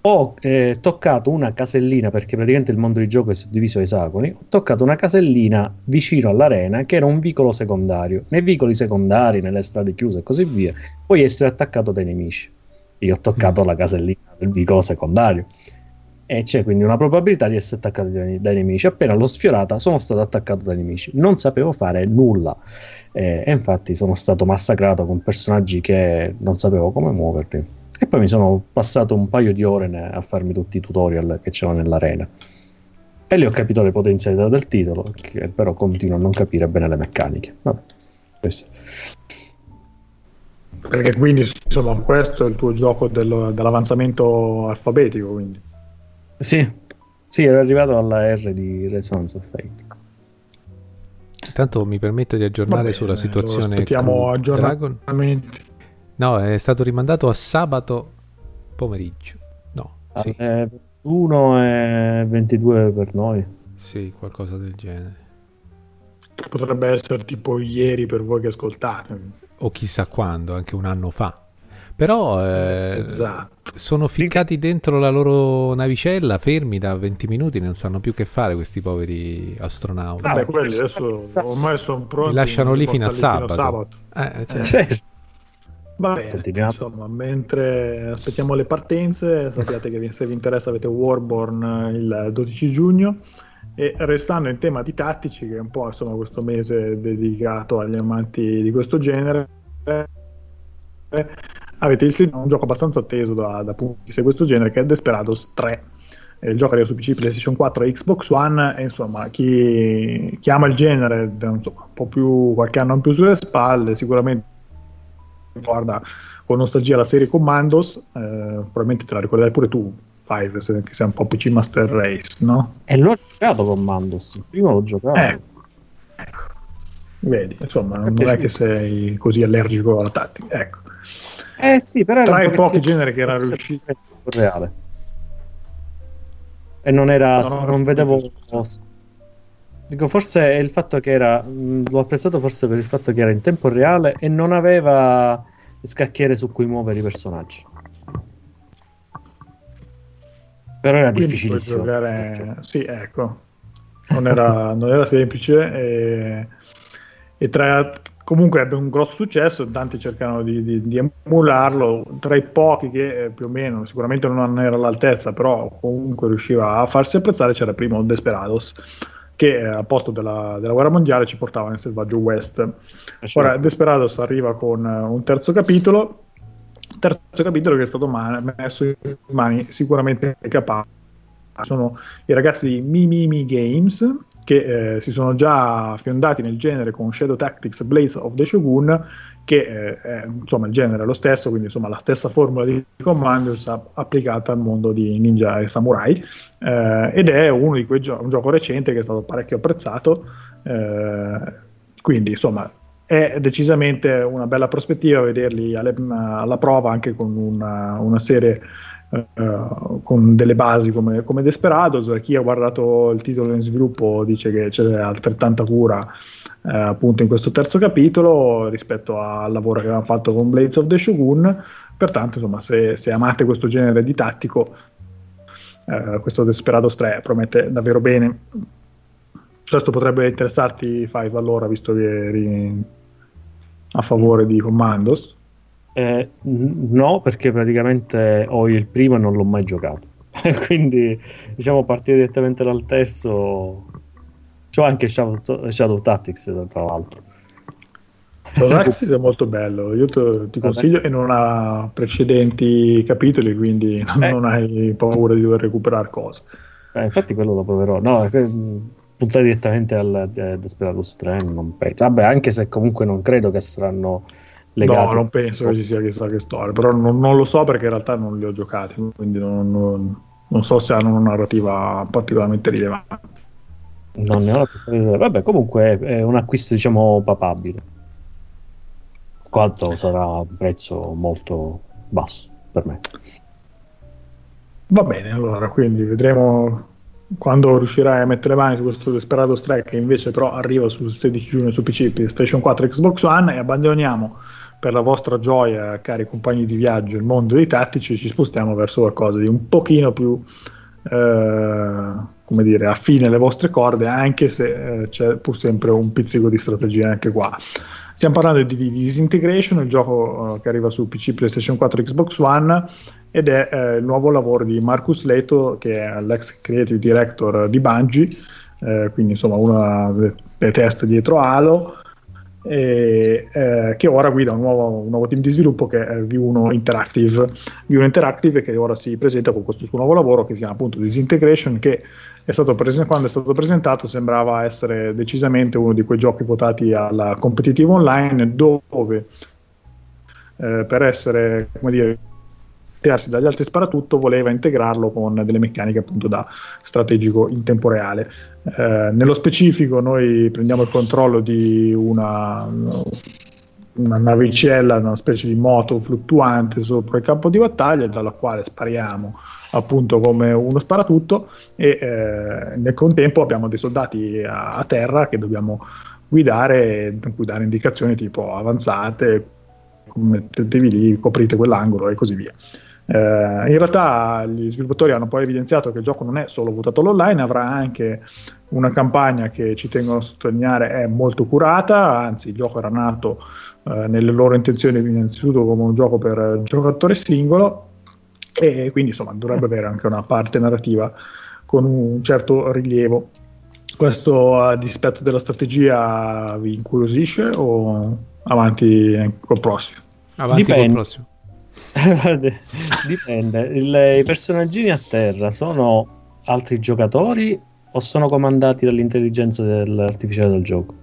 Speaker 5: ho eh, toccato una casellina, perché praticamente il mondo di gioco è suddiviso a esagoni, ho toccato una casellina vicino all'arena che era un vicolo secondario. Nei vicoli secondari, nelle strade chiuse e così via, puoi essere attaccato dai nemici. Io ho toccato la casellina del vicolo secondario. E c'è quindi una probabilità di essere attaccato dai, dai nemici. Appena l'ho sfiorata, sono stato attaccato dai nemici. Non sapevo fare nulla. Eh, e infatti sono stato massacrato con personaggi che non sapevo come muoverli. E poi mi sono passato un paio di ore a farmi tutti i tutorial che c'erano nell'arena. E lì ho capito le potenzialità del titolo, che però continuo a non capire bene le meccaniche. Vabbè, questo.
Speaker 4: Perché quindi, insomma, questo è il tuo gioco dello- dell'avanzamento alfabetico, quindi.
Speaker 5: Sì, sì, ero arrivato alla R di Resonance of Fate.
Speaker 3: Intanto mi permetto di aggiornare
Speaker 4: bene,
Speaker 3: sulla situazione con Dragon. No, è stato rimandato a sabato pomeriggio. No, sì,
Speaker 5: Alle 1 e 22 per noi.
Speaker 3: sì, qualcosa del genere.
Speaker 4: potrebbe essere tipo ieri per voi che ascoltate.
Speaker 3: O chissà quando, anche un anno fa. Però eh,
Speaker 4: Esatto.
Speaker 3: sono ficcati dentro la loro navicella, fermi da 20 minuti, non sanno più che fare questi poveri astronauti.
Speaker 4: Vabbè, quelli adesso ormai sono pronti.
Speaker 3: Li lasciano lì fino a
Speaker 4: portano lì
Speaker 3: sabato. Eh, cioè,
Speaker 5: Certo.
Speaker 4: Va bene,
Speaker 5: Continuiamo.
Speaker 4: insomma, mentre aspettiamo le partenze, sappiate che se vi interessa avete Warborn eh, il 12 giugno e restando in tema di tattici, che è un po' insomma questo mese dedicato agli amanti di questo genere, avete il un gioco abbastanza atteso da, da punti di questo genere che è Desperados 3. Eh, Il gioco arriva su PC, PlayStation 4 e Xbox One e insomma chi, chi ama il genere insomma, un po' più qualche anno in più sulle spalle sicuramente guarda con nostalgia la serie Commandos, eh, probabilmente te la ricorderai pure tu, Five, se, che sei un po' PC Master Race, no?
Speaker 5: E l'ho giocato con Mandos. Prima l'ho giocato.
Speaker 4: Eh, vedi, insomma, non è che sei così allergico alla tattica. Ecco.
Speaker 5: Eh sì, però era
Speaker 4: Tra i pochi generi che era riuscito.
Speaker 5: reale. E non era,
Speaker 4: No, no,
Speaker 5: non
Speaker 4: no,
Speaker 5: vedevo.
Speaker 4: no.
Speaker 5: Dico, forse è il fatto che era. mh, L'ho apprezzato forse per il fatto che era in tempo reale e non aveva scacchiere su cui muovere i personaggi. Però era
Speaker 4: Quindi
Speaker 5: difficilissimo.
Speaker 4: giocare- Sì, ecco, non era, non era semplice e, e tra... comunque ebbe un grosso successo, tanti cercano di, di- di emularlo, tra i pochi che eh, più o meno, sicuramente non era all'altezza, però comunque riusciva a farsi apprezzare c'era primo Desperados, che eh, al posto della, della guerra mondiale ci portava nel selvaggio West. Ora, Desperados arriva con eh, un terzo capitolo, terzo capitolo che è stato ma- messo in mani sicuramente capaci. Sono i ragazzi di Mimimi Games che eh, si sono già fiondati nel genere con Shadow Tactics Blades of the Shogun, che eh, è, insomma il genere è lo stesso, quindi insomma la stessa formula di Commandos a- applicata al mondo di ninja e samurai. eh, ed è uno di quei gio- un gioco recente che è stato parecchio apprezzato. eh, quindi insomma è decisamente una bella prospettiva vederli alle- alla prova anche con una, una serie eh, con delle basi come, come Desperados. Chi ha guardato il titolo in sviluppo dice che c'è altrettanta cura eh, appunto in questo terzo capitolo rispetto al lavoro che avevamo fatto con Blades of the Shogun. Pertanto, insomma, se, se amate questo genere di tattico, eh, questo Desperados 3 promette davvero bene. Questo potrebbe interessarti, Five, allora, visto che eri a favore di Commandos.
Speaker 5: Eh, no, perché praticamente ho il primo e non l'ho mai giocato. Quindi, diciamo, partire direttamente dal terzo. C'ho anche Shadow, Shadow Tactics, tra l'altro.
Speaker 4: Tactics è molto bello, io te- ti consiglio e non ha precedenti capitoli, quindi non,
Speaker 5: Eh.
Speaker 4: non hai paura di dover recuperare cose.
Speaker 5: Eh, infatti, quello lo proverò. No, puntare direttamente al eh, Desperados 3 non penso. Vabbè, anche se comunque non credo che saranno legati.
Speaker 4: No, non penso che ci sia chissà che storia, però non, non lo so perché in realtà non li ho giocati, quindi non, non- non so se hanno una narrativa particolarmente rilevante.
Speaker 5: Non ne ho la. Vabbè, comunque è, un acquisto, diciamo, papabile. Quanto sarà un prezzo molto basso per me.
Speaker 4: Va bene, allora, quindi vedremo quando riuscirai a mettere le mani su questo Desperados 3 che invece però arriva sul 16 giugno su PC, PlayStation 4 e Xbox One e abbandoniamo per la vostra gioia, cari compagni di viaggio, il mondo dei tattici ci spostiamo verso qualcosa di un pochino più eh, come dire, affine alle vostre corde, anche se eh, c'è pur sempre un pizzico di strategia anche qua. Stiamo parlando di, di Disintegration, il gioco eh, che arriva su PC, PlayStation 4 e Xbox One ed è eh, il nuovo lavoro di Marcus Leto che è l'ex creative director di Bungie eh, quindi insomma una delle teste dietro Halo e, eh, che ora guida un nuovo, un nuovo team di sviluppo che è V1 Interactive. V1 Interactive che ora si presenta con questo suo nuovo lavoro che si chiama appunto Disintegration che è stato presen- quando è stato presentato sembrava essere decisamente uno di quei giochi votati alla competitive online dove eh, per essere come dire diversi dagli altri sparatutto voleva integrarlo con delle meccaniche appunto da strategico in tempo reale eh, nello specifico noi prendiamo il controllo di una, una navicella una specie di moto fluttuante sopra il campo di battaglia dalla quale spariamo appunto come uno sparatutto e eh, nel contempo abbiamo dei soldati a, a terra che dobbiamo guidare, dare indicazioni tipo avanzate, mettetevi lì, coprite quell'angolo e così via. Eh, in realtà gli sviluppatori hanno poi evidenziato che il gioco non è solo votato all'online, avrà anche una campagna che ci tengono a sottolineare è molto curata, anzi il gioco era nato eh, nelle loro intenzioni innanzitutto come un gioco per giocatore singolo e quindi insomma dovrebbe avere anche una parte narrativa con un certo rilievo. Questo a dispetto della strategia vi incuriosisce o avanti col prossimo?
Speaker 3: Avanti
Speaker 5: Dipende.
Speaker 3: col prossimo.
Speaker 5: Dipende. Il- I personaggini a terra sono altri giocatori o sono comandati dall'intelligenza dell'artificiale del gioco?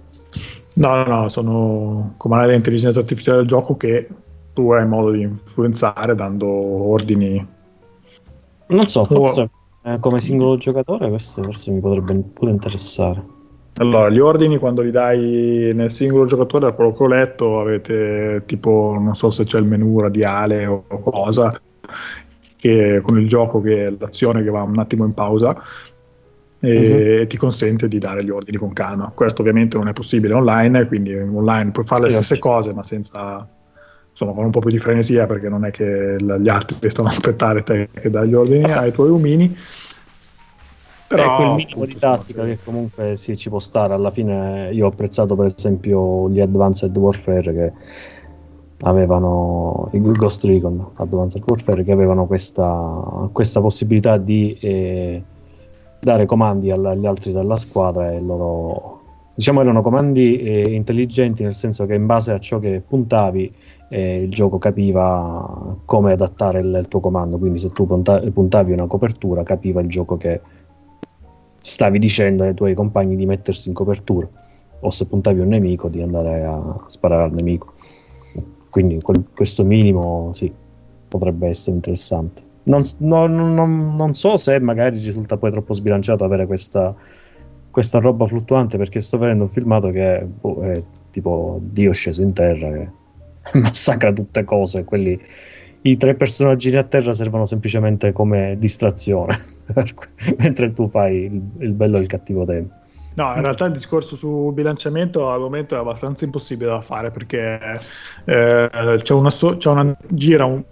Speaker 4: No, no, no, sono comandati dall'intelligenza artificiale del gioco che tu hai modo di influenzare dando ordini.
Speaker 5: Non so, forse eh, come singolo giocatore questo forse mi potrebbe pure interessare.
Speaker 4: Allora, gli ordini quando li dai nel singolo giocatore, da quello che ho letto, avete tipo, non so se c'è il menu radiale o cosa, che con il gioco che è l'azione che va un attimo in pausa e ti consente di dare gli ordini con calma. Questo ovviamente non è possibile online, quindi online puoi fare le
Speaker 5: Sì,
Speaker 4: stesse
Speaker 5: sì.
Speaker 4: cose, ma senza insomma con un po' più di frenesia perché non è che gli altri devono aspettare te che dai gli ordini ai tuoi umini.
Speaker 5: Però
Speaker 4: Però
Speaker 5: quel minimo di tattica che comunque sì, ci può stare. Alla fine io ho apprezzato per esempio gli Advanced Warfare che avevano il Ghost Recon Advanced Warfare che avevano questa, questa possibilità di eh, dare comandi agli altri della squadra e loro diciamo erano comandi eh, intelligenti nel senso che in base a ciò che puntavi eh, il gioco capiva come adattare il, il tuo comando quindi se tu punta- puntavi una copertura capiva il gioco che stavi dicendo ai tuoi compagni di mettersi in copertura o se puntavi un nemico di andare a sparare al nemico. Quindi quel- questo minimo sì potrebbe essere interessante. Non, non- non- non so se magari risulta poi troppo sbilanciato avere questa, questa roba fluttuante perché sto vedendo un filmato che boh, è tipo Dio sceso in terra che massacra tutte cose quelli i tre personaggi a terra servono semplicemente come distrazione mentre tu fai il, il bello e il cattivo tempo
Speaker 4: No, in realtà il discorso sul bilanciamento al momento è abbastanza impossibile da fare perché eh, c'è una, so- c'è una gira un,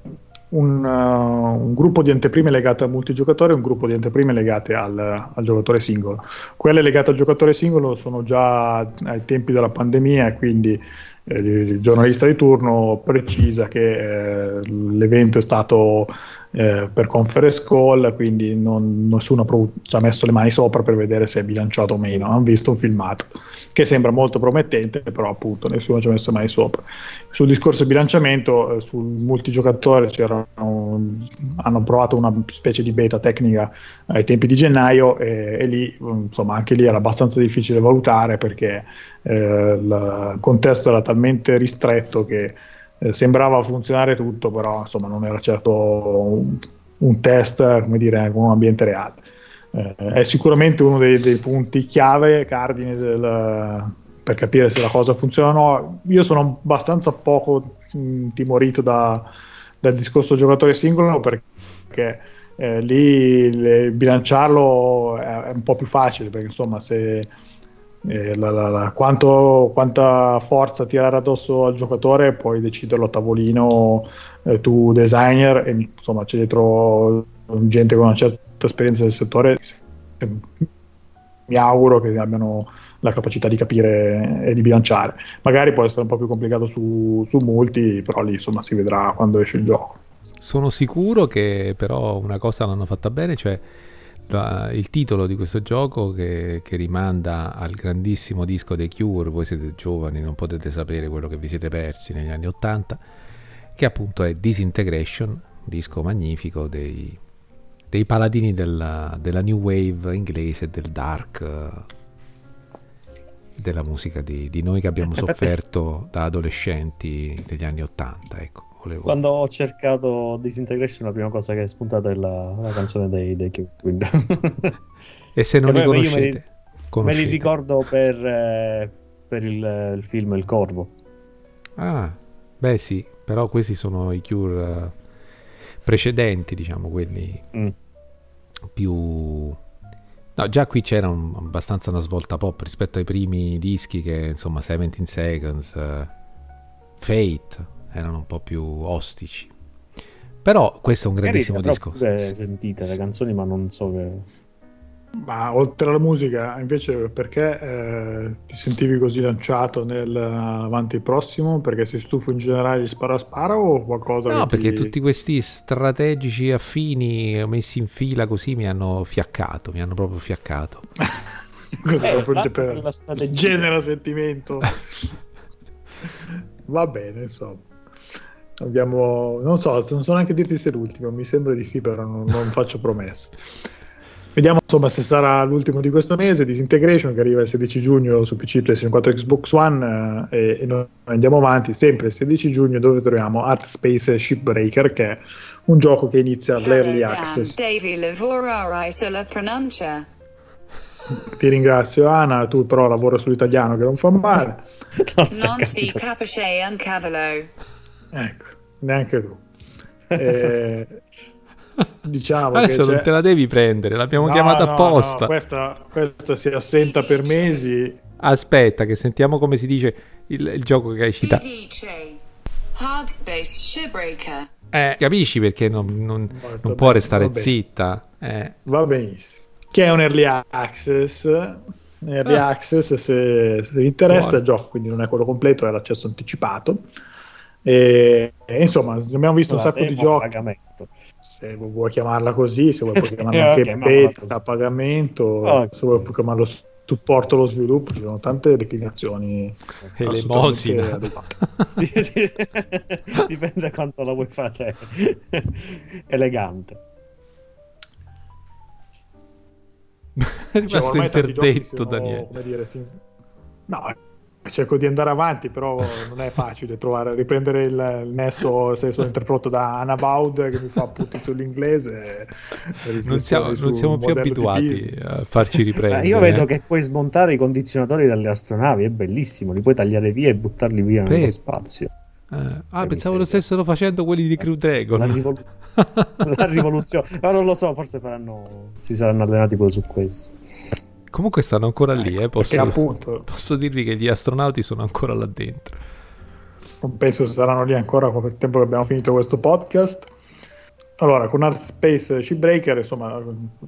Speaker 4: un, uh, un gruppo di anteprime legate al multigiocatore e un gruppo di anteprime legate al, al giocatore singolo. Quelle legate al giocatore singolo sono già ai tempi della pandemia quindi il giornalista di turno precisa che eh, l'evento è stato eh, per conference call, quindi non- nessuno ci ha messo le mani sopra per vedere se è bilanciato o meno. Hanno visto un filmato che sembra molto promettente, però appunto nessuno ci ha messo le mani sopra. Sul discorso bilanciamento, eh, sul multigiocatore c'erano, hanno provato una specie di beta tecnica ai tempi di gennaio e, e lì insomma anche lì era abbastanza difficile valutare perché eh, il contesto era talmente ristretto che eh, sembrava funzionare tutto, però insomma non era certo un, un test come dire con un ambiente reale. Eh, è sicuramente uno dei, dei punti chiave, cardine del, per capire se la cosa funziona o no. Io sono abbastanza poco mh, timorito da, dal discorso giocatore singolo perché eh, lì le- bilanciarlo è, è un po' più facile perché insomma se eh, la- la- la- quanto- quanta forza tirare addosso al giocatore puoi deciderlo a tavolino eh, tu designer e insomma c'è dietro gente con una certa esperienza del settore mi auguro che abbiano la capacità di capire e di bilanciare. Magari può essere un po' più complicato su, su multi però lì insomma si vedrà quando esce il gioco.
Speaker 3: Sono sicuro che però una cosa l'hanno fatta bene, cioè la- il titolo di questo gioco che, che rimanda al grandissimo disco dei Cure, voi siete giovani, non potete sapere quello che vi siete persi negli anni 80, che appunto è Disintegration, disco magnifico dei, dei paladini della, della new wave inglese, del dark, della musica di, di noi che abbiamo sofferto da adolescenti degli anni 80, ecco. Volevo...
Speaker 5: quando ho cercato Disintegration la prima cosa che è spuntata è la, la canzone dei, dei Cure quindi
Speaker 3: E se non
Speaker 5: Che
Speaker 3: li
Speaker 5: io me li-
Speaker 3: conoscete,
Speaker 5: Me li
Speaker 3: conoscete.
Speaker 5: ricordo per, eh, per il, il film Il Corvo.
Speaker 3: Ah, beh sì, però questi sono i Cure eh, precedenti, diciamo, quelli
Speaker 5: Mm.
Speaker 3: più... No, già qui c'era un- abbastanza una svolta pop rispetto ai primi dischi che, insomma, 17 Seconds, eh, Fate, erano un po' più ostici. Però questo è un grandissimo
Speaker 5: Magari
Speaker 3: disco.
Speaker 5: avrò pure
Speaker 3: Sì.
Speaker 5: sentite le canzoni, ma non so che...
Speaker 4: Ma oltre alla musica, invece, perché eh, ti sentivi così lanciato nel avanti prossimo? Perché sei stufo in generale di spara spara o qualcosa
Speaker 3: No, perché
Speaker 4: ti...
Speaker 3: tutti questi strategici affini messi in fila così mi hanno fiaccato, mi hanno proprio fiaccato.
Speaker 5: Eh,
Speaker 4: per- genera sentimento. Va bene, insomma. Abbiamo, non so, non so neanche dirti se è l'ultimo, mi sembra di sì, però non, non faccio promesse. Vediamo insomma se sarà l'ultimo di questo mese, Disintegration che arriva il 16 giugno su PC, PlayStation 4 Xbox One eh, e, noi andiamo avanti sempre il 16 giugno dove troviamo Art Space Shipbreaker che è un gioco che inizia l'Early. Access.
Speaker 2: Pronuncia.
Speaker 4: Ti ringrazio Ana, tu però lavora sull'italiano che non fa male.
Speaker 5: Non si è
Speaker 2: Nancy
Speaker 5: capito.
Speaker 4: Ecco, neanche tu. Eh, diciamo
Speaker 3: Adesso
Speaker 4: che
Speaker 3: non
Speaker 4: c'è-
Speaker 3: te la devi prendere, l'abbiamo
Speaker 4: No,
Speaker 3: chiamata
Speaker 4: no,
Speaker 3: apposta.
Speaker 4: no, questa, questa si assenta per mesi.
Speaker 3: Aspetta, che sentiamo come si dice il, il gioco che hai citato.
Speaker 2: Hard Space Shipbreaker.
Speaker 3: Eh, capisci perché non, non- non può restare
Speaker 4: va
Speaker 3: zitta? Eh,
Speaker 4: Va benissimo. Che è un early access. Early
Speaker 3: Ah.
Speaker 4: access, se, se vi interessa,
Speaker 3: Buono.
Speaker 4: il gioco quindi non è quello completo, è l'accesso anticipato. E, e insomma, abbiamo visto un sacco di giochi.
Speaker 5: pagamento.
Speaker 4: Se vuoi chiamarla così, se vuoi puoi chiamarla anche
Speaker 5: ok, chiamiamola
Speaker 4: beta a pagamento,
Speaker 5: Ok.
Speaker 4: se vuoi puoi chiamarlo supporto allo sviluppo, ci sono tante declinazioni.
Speaker 3: elemosina.
Speaker 4: assolutamente
Speaker 5: Dipende quanto la vuoi fare elegante.
Speaker 3: è
Speaker 4: Cioè,
Speaker 3: rimasto
Speaker 4: giochi
Speaker 3: interdetto,
Speaker 4: sono,
Speaker 3: Daniele.
Speaker 4: come dire, sì. No, cerco di andare avanti, però non è facile trovare, riprendere il, il nesso se sono interprodotto da Anna Baud che mi fa appunti sull'inglese.
Speaker 3: Non siamo, non siamo più abituati a farci
Speaker 5: Eh,
Speaker 3: riprendere.
Speaker 5: io vedo
Speaker 3: eh.
Speaker 5: che puoi smontare i condizionatori dalle astronavi, è bellissimo, li puoi tagliare via e buttarli via nello
Speaker 3: Sì.
Speaker 5: spazio.
Speaker 3: Eh, ah, pensavo lo stessero facendo quelli di Crew Dragon.
Speaker 5: La, rivolu- la rivoluzione, ma non lo so, forse faranno, si saranno allenati pure su questo.
Speaker 3: Comunque stanno ancora lì, eh, posso,
Speaker 4: Perché appunto
Speaker 3: posso dirvi che gli astronauti sono ancora là dentro.
Speaker 4: non penso saranno lì ancora per il tempo che abbiamo finito questo podcast. Allora, con Art Space Shipbreaker, insomma,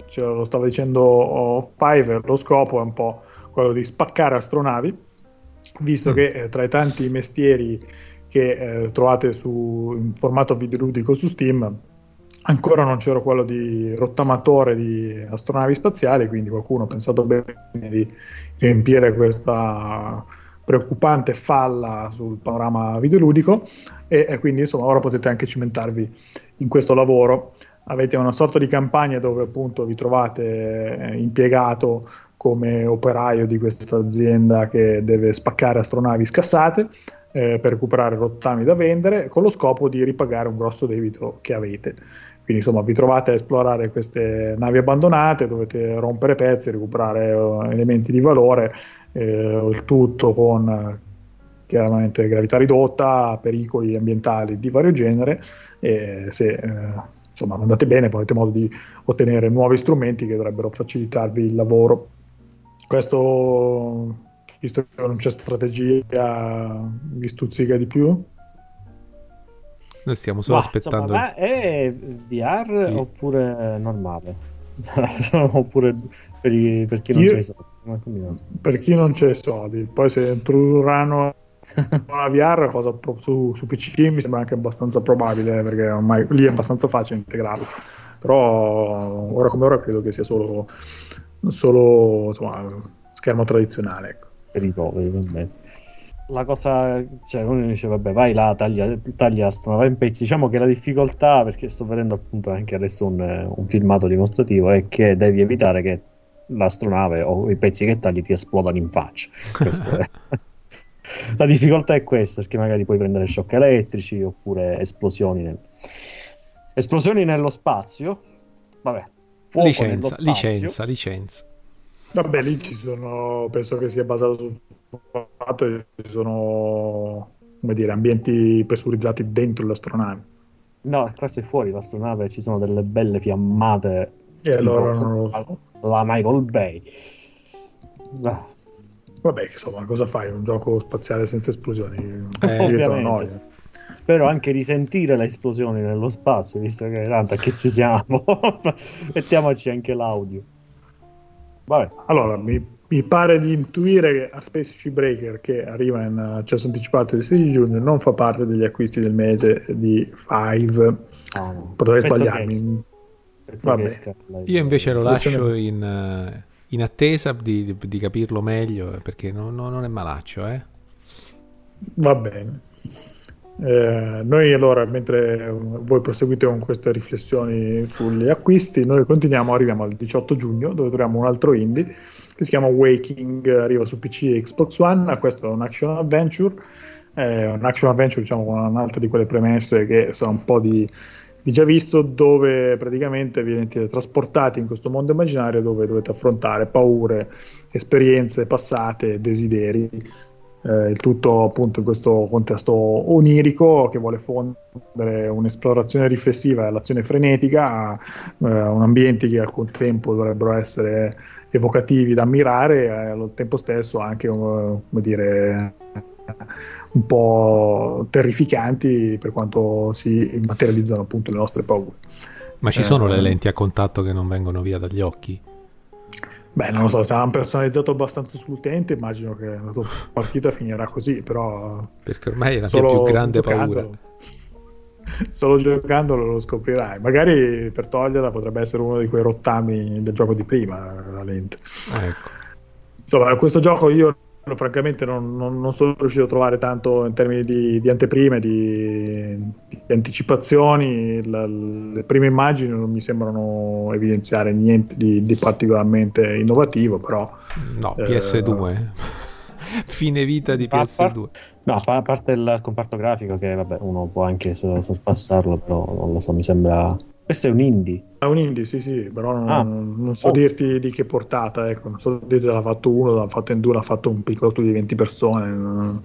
Speaker 4: ce lo stava dicendo Fiverr, lo scopo è un po' quello di spaccare astronavi, visto
Speaker 3: Mm.
Speaker 4: che eh, tra i tanti mestieri che eh, trovate su, in formato videoludico su Steam, ancora non c'era quello di rottamatore di astronavi spaziali, quindi qualcuno ha pensato bene di riempire questa preoccupante falla sul panorama videoludico e, e quindi insomma ora potete anche cimentarvi in questo lavoro. Avete una sorta di campagna dove appunto vi trovate eh, impiegato come operaio di questa azienda che deve spaccare astronavi scassate eh, per recuperare rottami da vendere con lo scopo di ripagare un grosso debito che avete. Quindi insomma vi trovate a esplorare queste navi abbandonate, dovete rompere pezzi, recuperare eh, elementi di valore, eh, il tutto con chiaramente gravità ridotta, pericoli ambientali di vario genere e se eh, insomma andate bene poi avete modo di ottenere nuovi strumenti che dovrebbero facilitarvi il lavoro. Questo, visto che non c'è strategia, vi stuzzica di più?
Speaker 3: Noi stiamo solo
Speaker 5: Ma,
Speaker 3: aspettando.
Speaker 5: insomma, ma è VR
Speaker 3: Sì.
Speaker 5: oppure normale? oppure per, i- per chi non
Speaker 4: Io-
Speaker 5: c'è i soldi?
Speaker 4: Per chi non c'è soldi, poi se introdurranno una VR cosa pro- su, su PC mi sembra anche abbastanza probabile eh, perché ormai lì è abbastanza facile integrarlo. Però ora come ora credo che sia solo, solo insomma, schermo tradizionale. Ecco.
Speaker 5: Per i poveri. La cosa, cioè uno dice vabbè vai là, taglia, taglia astronave in pezzi, diciamo che la difficoltà, perché sto vedendo appunto anche adesso un, un filmato dimostrativo, è che devi evitare che l'astronave o i pezzi che tagli ti esplodano in faccia. La difficoltà è questa, perché magari puoi prendere shock elettrici oppure esplosioni, nel- esplosioni nello spazio. Vabbè, fuoco nello
Speaker 3: licenza,
Speaker 5: spazio.
Speaker 3: licenza, licenza.
Speaker 4: Vabbè, lì ci sono, penso che sia basato sul fatto che ci sono come dire, ambienti pressurizzati dentro le astronavi.
Speaker 5: No, questo è fuori l'astronave, ci sono delle belle fiammate.
Speaker 4: E allora non lo so.
Speaker 5: la Michael Bay.
Speaker 4: Ah. Vabbè, insomma, cosa fai? Un gioco spaziale senza esplosioni?
Speaker 5: Eh, Spero anche di sentire le esplosioni nello spazio, visto che tanto che ci siamo. Mettiamoci anche l'audio.
Speaker 4: Vabbè. Allora, mi, mi, pare di intuire che a Space Breaker, che arriva in accesso anticipato il 16 giugno, non fa parte degli acquisti del mese di Five. Oh. Potrei sbagliarmi.
Speaker 3: Io invece lo lascio in, eh, in attesa di, di, di, capirlo meglio perché non, non è malaccio. Eh?
Speaker 4: Va bene. Eh, noi allora, mentre voi proseguite con queste riflessioni sugli acquisti, noi continuiamo, arriviamo al 18 giugno dove troviamo un altro indie che si chiama Waking, arriva su PC e Xbox One, questo è un action adventure, eh, un action adventure diciamo con un'altra di quelle premesse che sono un po' di, di già visto, dove praticamente viene trasportati in questo mondo immaginario dove dovete affrontare paure, esperienze passate, desideri eh, il tutto appunto in questo contesto onirico che vuole fondere un'esplorazione riflessiva e l'azione frenetica a eh, un ambiente che al contempo dovrebbero essere evocativi da ammirare e al tempo stesso anche come dire un po' terrificanti per quanto si materializzano appunto le nostre paure.
Speaker 3: Ma ci sono le eh, lenti a contatto che non vengono via dagli occhi?
Speaker 4: Beh, non lo so, se hanno personalizzato abbastanza sull'utente, immagino che la tua partita finirà così, però...
Speaker 3: Perché ormai è la mia più grande paura.
Speaker 4: Solo giocandolo lo scoprirai. Magari per toglierla potrebbe essere uno di quei rottami del gioco di prima, la lente.
Speaker 3: Ecco.
Speaker 4: Insomma, questo gioco io francamente non, non, non, sono riuscito a trovare tanto in termini di, di anteprime, di, di anticipazioni. La, le prime immagini non mi sembrano evidenziare niente di, di particolarmente innovativo, però...
Speaker 3: No, PS2. Eh, Fine vita di PS2.
Speaker 5: No, a parte il comparto grafico che vabbè, uno può anche sorpassarlo, però non lo so, mi sembra questo è un indie.
Speaker 4: È un indie, sì, sì, però non, ah. non so oh. dirti di che portata, ecco. Non so dirti se l'ha fatto uno, l'ha fatto in due, l'ha fatto un piccolo studio di 20 persone.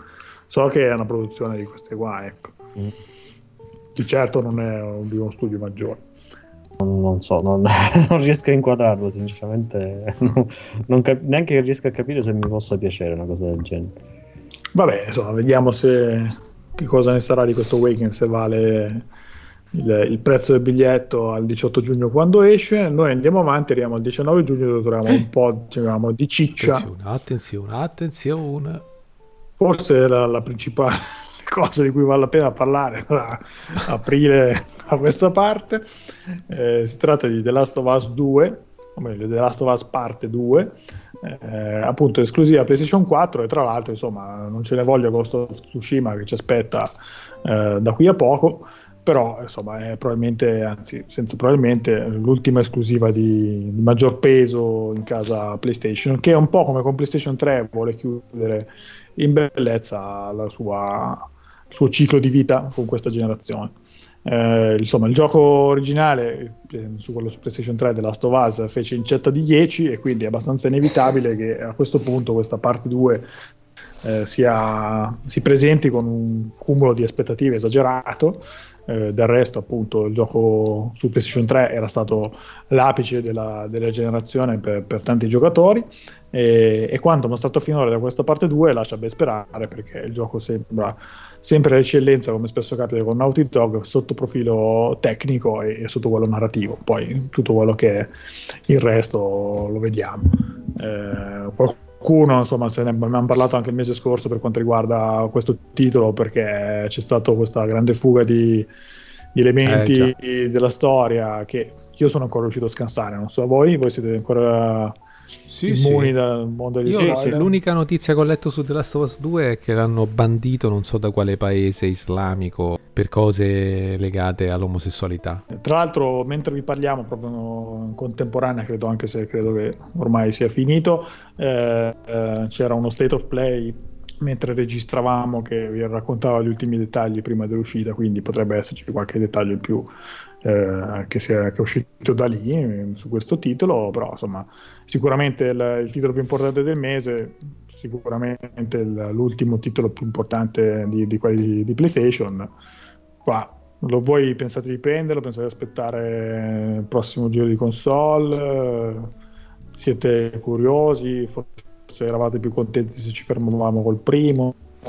Speaker 4: So che è una produzione di queste qua, ecco. Mm. Di certo non è un, di uno studio maggiore.
Speaker 5: Non, non so, non, non, riesco a inquadrarlo, sinceramente. Non, cap- neanche riesco a capire se mi possa piacere una cosa del genere.
Speaker 4: Vabbè, insomma, vediamo se che cosa ne sarà di questo weekend, se vale il, il, prezzo del biglietto al 18 giugno quando esce, noi andiamo avanti, arriviamo al 19 giugno dove troviamo un po' diciamo, di ciccia.
Speaker 3: Attenzione, attenzione, attenzione.
Speaker 4: Forse la, la principale cosa di cui vale la pena parlare da aprile a questa parte. Eh, si tratta di The Last of Us 2, o meglio, The Last of Us parte 2, eh, appunto esclusiva PlayStation 4 e tra l'altro insomma non ce ne voglio Ghost of Tsushima che ci aspetta eh, da qui a poco però insomma è probabilmente, anzi senza probabilmente, l'ultima esclusiva di, di, maggior peso in casa PlayStation, che è un po' come con PlayStation 3 vuole chiudere in bellezza sua, il suo ciclo di vita con questa generazione. Eh, insomma, il gioco originale eh, su quello su PlayStation 3 della Last of Us fece incetta di 10 e quindi è abbastanza inevitabile che a questo punto questa parte 2 eh, sia, si presenti con un cumulo di aspettative esagerato. Eh, del resto appunto il gioco su PlayStation 3 era stato l'apice della, della generazione per, per, tanti giocatori. E, e, quanto mostrato finora da questa parte 2 lascia ben sperare perché il gioco sembra sempre l'eccellenza come spesso capita con Naughty Dog sotto profilo tecnico e, e sotto quello narrativo. Poi tutto quello che è il resto lo vediamo. Eh, qualcuno, insomma, se ne abbiamo parlato anche il mese scorso per quanto riguarda questo titolo, perché c'è stata questa grande fuga di, di elementi eh, della storia che io sono ancora riuscito a scansare. Non so voi, voi siete ancora sì, immuni sì. dal mondo degli
Speaker 3: Io, spoiler. L'unica notizia che ho letto su The Last of Us 2 è che l'hanno bandito non so da quale paese islamico per cose legate all'omosessualità.
Speaker 4: Tra l'altro, mentre vi parliamo, proprio in contemporanea, credo anche se credo che ormai sia finito, eh, eh, c'era uno state of play mentre registravamo che vi raccontava gli ultimi dettagli prima dell'uscita, quindi potrebbe esserci qualche dettaglio in più eh, che, sia, che, è uscito da lì su questo titolo, però insomma sicuramente il, il titolo più importante del mese, sicuramente il, l'ultimo titolo più importante di, di quelli di PlayStation. Qua lo voi pensate di prenderlo? Pensate di aspettare il prossimo giro di console? siete curiosi, forse eravate più contenti se ci fermavamo col primo,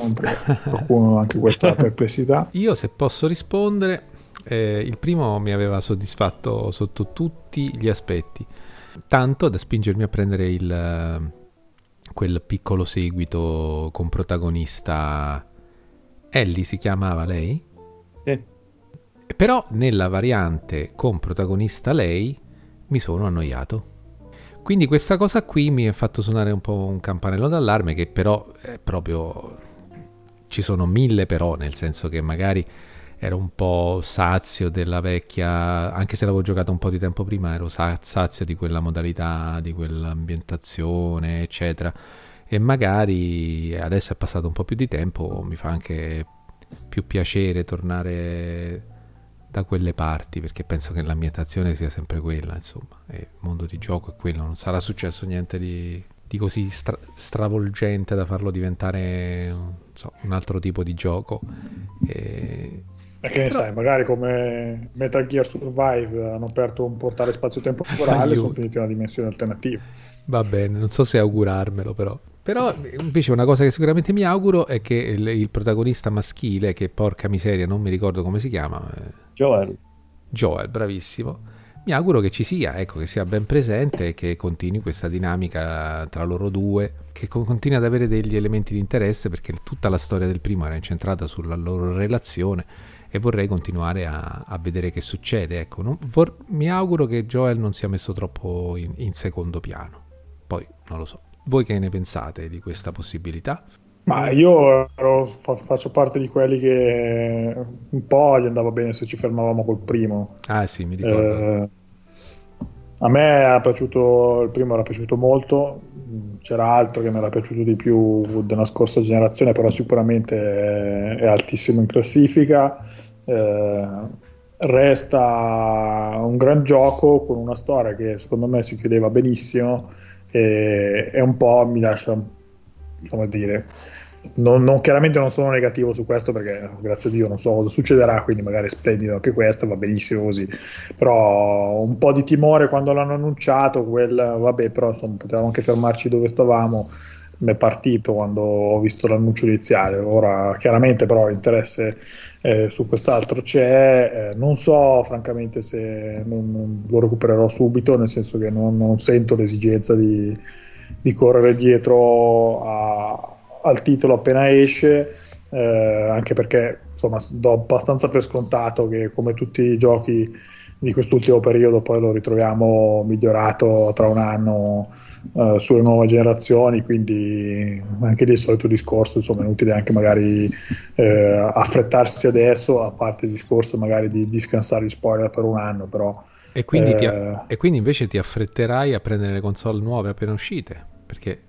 Speaker 4: qualcuno anche questa perplessità.
Speaker 3: Io se posso rispondere, eh, il primo mi aveva soddisfatto sotto tutti gli aspetti, tanto da spingermi a prendere il, quel piccolo seguito con protagonista Ellie si chiamava lei?
Speaker 5: Sì.
Speaker 3: Però nella variante con protagonista lei mi sono annoiato. Quindi questa cosa qui mi ha fatto suonare un po' un campanello d'allarme che però è proprio... Ci sono mille però, nel senso che magari ero un po' sazio della vecchia, anche se l'avevo giocata un po' di tempo prima, ero sazio di quella modalità, di quell'ambientazione, eccetera. E magari adesso è passato un po' più di tempo, mi fa anche più piacere tornare da quelle parti perché penso che l'ambientazione sia sempre quella, insomma, e il mondo di gioco è quello, non sarà successo niente di, di così stra- stravolgente da farlo diventare so, un altro tipo di gioco. E...
Speaker 4: E che ne Però... sai, magari come Metal Gear Survive hanno aperto un portale spazio-temporale e sono finiti in una dimensione alternativa.
Speaker 3: Va bene, non so se augurarmelo però. Però invece una cosa che sicuramente mi auguro è che il, il protagonista maschile, che porca miseria, non mi ricordo come si chiama. Eh,
Speaker 5: Joel.
Speaker 3: Joel, bravissimo. Mi auguro che ci sia, ecco, che sia ben presente e che continui questa dinamica tra loro due, che continui ad avere degli elementi di interesse perché tutta la storia del primo era incentrata sulla loro relazione e vorrei continuare a, a vedere che succede. Ecco, non, vor, mi auguro che Joel non sia messo troppo in, in secondo piano. Poi non lo so. Voi che ne pensate di questa possibilità?
Speaker 4: Ma io ero, faccio parte di quelli che un po' gli andava bene se ci fermavamo col primo.
Speaker 3: Ah sì, mi ricordo.
Speaker 4: Eh, a me era piaciuto, il primo era piaciuto molto, c'era altro che mi era piaciuto di più della scorsa generazione, però sicuramente è, altissimo in classifica. Eh, resta un gran gioco con una storia che secondo me si chiudeva benissimo e, e un po' mi lascia, come dire, non, non, chiaramente non sono negativo su questo perché grazie a Dio non so cosa succederà, quindi magari splendido anche questo, va benissimo così, però un po' di timore quando l'hanno annunciato, quel, vabbè però insomma, potevamo anche fermarci dove stavamo, mi è partito quando ho visto l'annuncio iniziale, ora chiaramente però l'interesse eh, su quest'altro c'è, eh, non so francamente se non, non lo recupererò subito, nel senso che non, non sento l'esigenza di, di correre dietro a, al titolo appena esce, eh, anche perché insomma do abbastanza per scontato che come tutti i giochi di quest'ultimo periodo poi lo ritroviamo migliorato tra un anno uh, sulle nuove generazioni, quindi anche lì il solito discorso, insomma è inutile anche magari eh, affrettarsi adesso, a parte il discorso magari di, di scansare gli spoiler per un anno, però...
Speaker 3: E quindi, eh, e quindi invece ti affretterai a prendere le console nuove appena uscite? Perché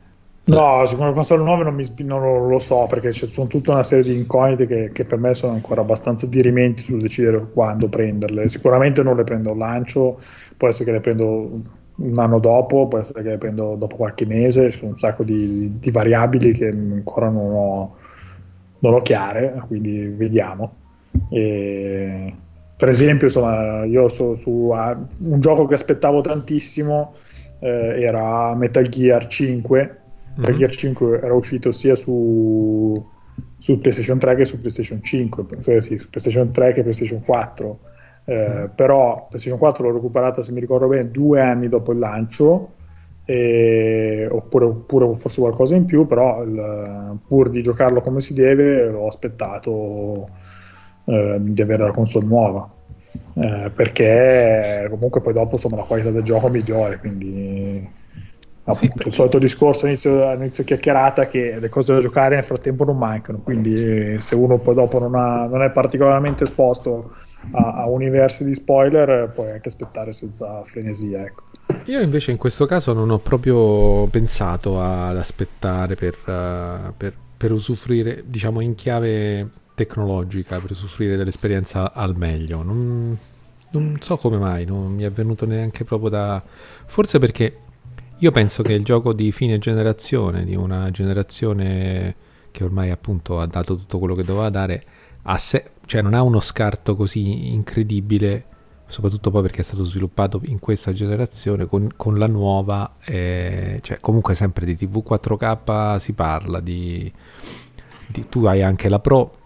Speaker 4: No, su come console nuove non, mi, non lo so perché ci sono tutta una serie di incognite che, che, per me sono ancora abbastanza dirimenti sul decidere quando prenderle. Sicuramente non le prendo al lancio, può essere che le prendo un anno dopo, può essere che le prendo dopo qualche mese, ci sono un sacco di, di variabili che ancora non ho, non ho chiare, quindi vediamo. E, per esempio, insomma, io so, su uh, un gioco che aspettavo tantissimo eh, era Metal Gear 5 Metal Gear 5 era uscito sia su, su, PlayStation 3 che su PlayStation 5, cioè, sì, su PlayStation 3 che PlayStation 4. Eh, mm. Però PlayStation 4 l'ho recuperata, se mi ricordo bene, due anni dopo il lancio. E, oppure, oppure, forse qualcosa in più, però il, pur di giocarlo come si deve, ho aspettato eh, di avere la console nuova. Eh, perché comunque poi dopo insomma la qualità del gioco migliore quindi appunto, sì, il solito discorso inizio, inizio chiacchierata che le cose da giocare nel frattempo non mancano quindi se uno poi dopo non, ha, non è particolarmente esposto a, a, universi di spoiler puoi anche aspettare senza frenesia ecco.
Speaker 3: io invece in questo caso non ho proprio pensato ad aspettare per, uh, per, per usufruire diciamo in chiave tecnologica per usufruire dell'esperienza al meglio non, non so come mai non mi è venuto neanche proprio da forse perché io penso che il gioco di fine generazione, di una generazione che ormai appunto ha dato tutto quello che doveva dare, sé, cioè non ha uno scarto così incredibile soprattutto poi perché è stato sviluppato in questa generazione con, con la nuova, eh, cioè comunque sempre di TV 4K si parla, di, di, tu hai anche la Pro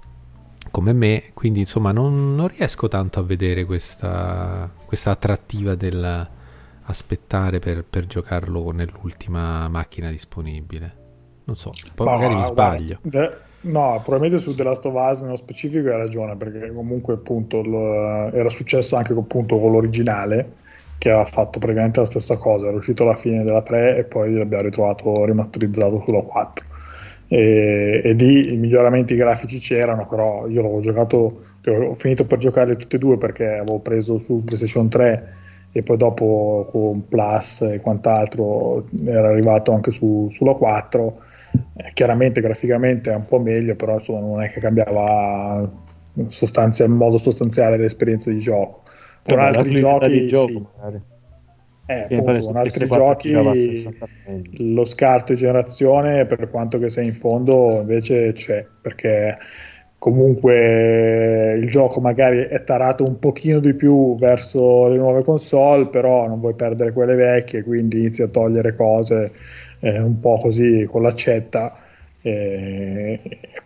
Speaker 3: come me, quindi insomma non, non riesco tanto a vedere questa, questa attrattiva del aspettare per, per, giocarlo nell'ultima macchina disponibile. Non so, poi Ma magari mi sbaglio.
Speaker 4: Guarda, No, probabilmente su The Last of Us nello specifico hai ragione, perché comunque appunto lo, era successo anche appunto, con l'originale, che aveva fatto praticamente la stessa cosa, era uscito alla fine della 3 e poi l'abbiamo ritrovato rimasterizzato sulla 4. E, e lì i miglioramenti grafici c'erano, però io l'avevo giocato, ho finito per giocarli tutti e due perché avevo preso su PlayStation 3 e poi dopo con Plus e quant'altro era arrivato anche su, sulla 4 eh, chiaramente graficamente è un po' meglio, però insomma, non è che cambiava sostanzia, in modo sostanziale l'esperienza di gioco. Con Vabbè, altri giochi, gioco, sì. Eh, appunto, con altri giochi lo scarto di generazione per quanto che sei in fondo invece c'è perché comunque il gioco magari è tarato un pochino di più verso le nuove console però non vuoi perdere quelle vecchie quindi inizi a togliere cose eh, un po' così con l'accetta e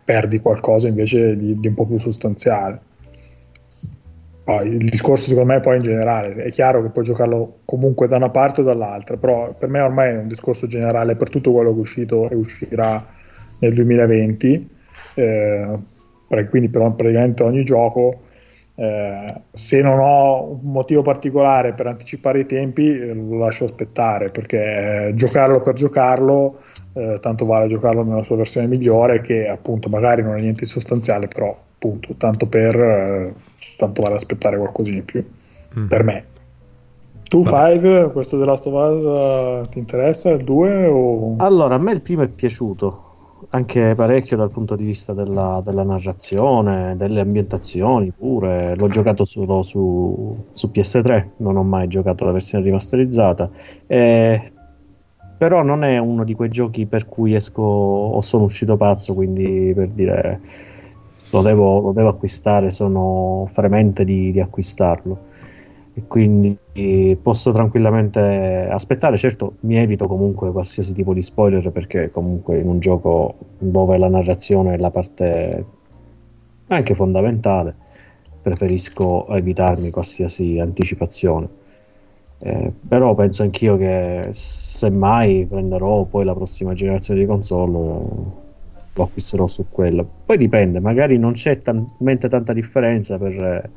Speaker 4: perdi qualcosa invece di, di, un po' più sostanziale. Poi, il discorso secondo me poi in generale è chiaro che puoi giocarlo comunque da una parte o dall'altra, però per me ormai è un discorso generale per tutto quello che è uscito e uscirà nel 2020, eh, quindi per praticamente ogni gioco eh, se non ho un motivo particolare per anticipare i tempi, eh, lo lascio aspettare perché eh, giocarlo per giocarlo, eh, tanto vale giocarlo nella sua versione migliore, che appunto magari non è niente di sostanziale, però appunto tanto per eh, tanto vale aspettare qualcosina in più mm. per me. Tu, Five, questo della Last of Us ti interessa il 2? O...
Speaker 5: Allora, a me il primo è piaciuto anche parecchio dal punto di vista della, della, narrazione, delle ambientazioni pure. L'ho giocato solo su, su, PS3, non ho mai giocato la versione rimasterizzata. Eh, però non è uno di quei giochi per cui esco o sono uscito pazzo, quindi per dire lo devo, lo devo acquistare, sono fremente di, di acquistarlo e quindi posso tranquillamente aspettare. Certo, mi evito comunque qualsiasi tipo di spoiler perché comunque in un gioco dove la narrazione è la parte anche fondamentale, preferisco evitarmi qualsiasi anticipazione. Eh, però penso anch'io che semmai prenderò poi la prossima generazione di console lo acquisterò su quella. Poi dipende, magari non c'è talmente tanta differenza per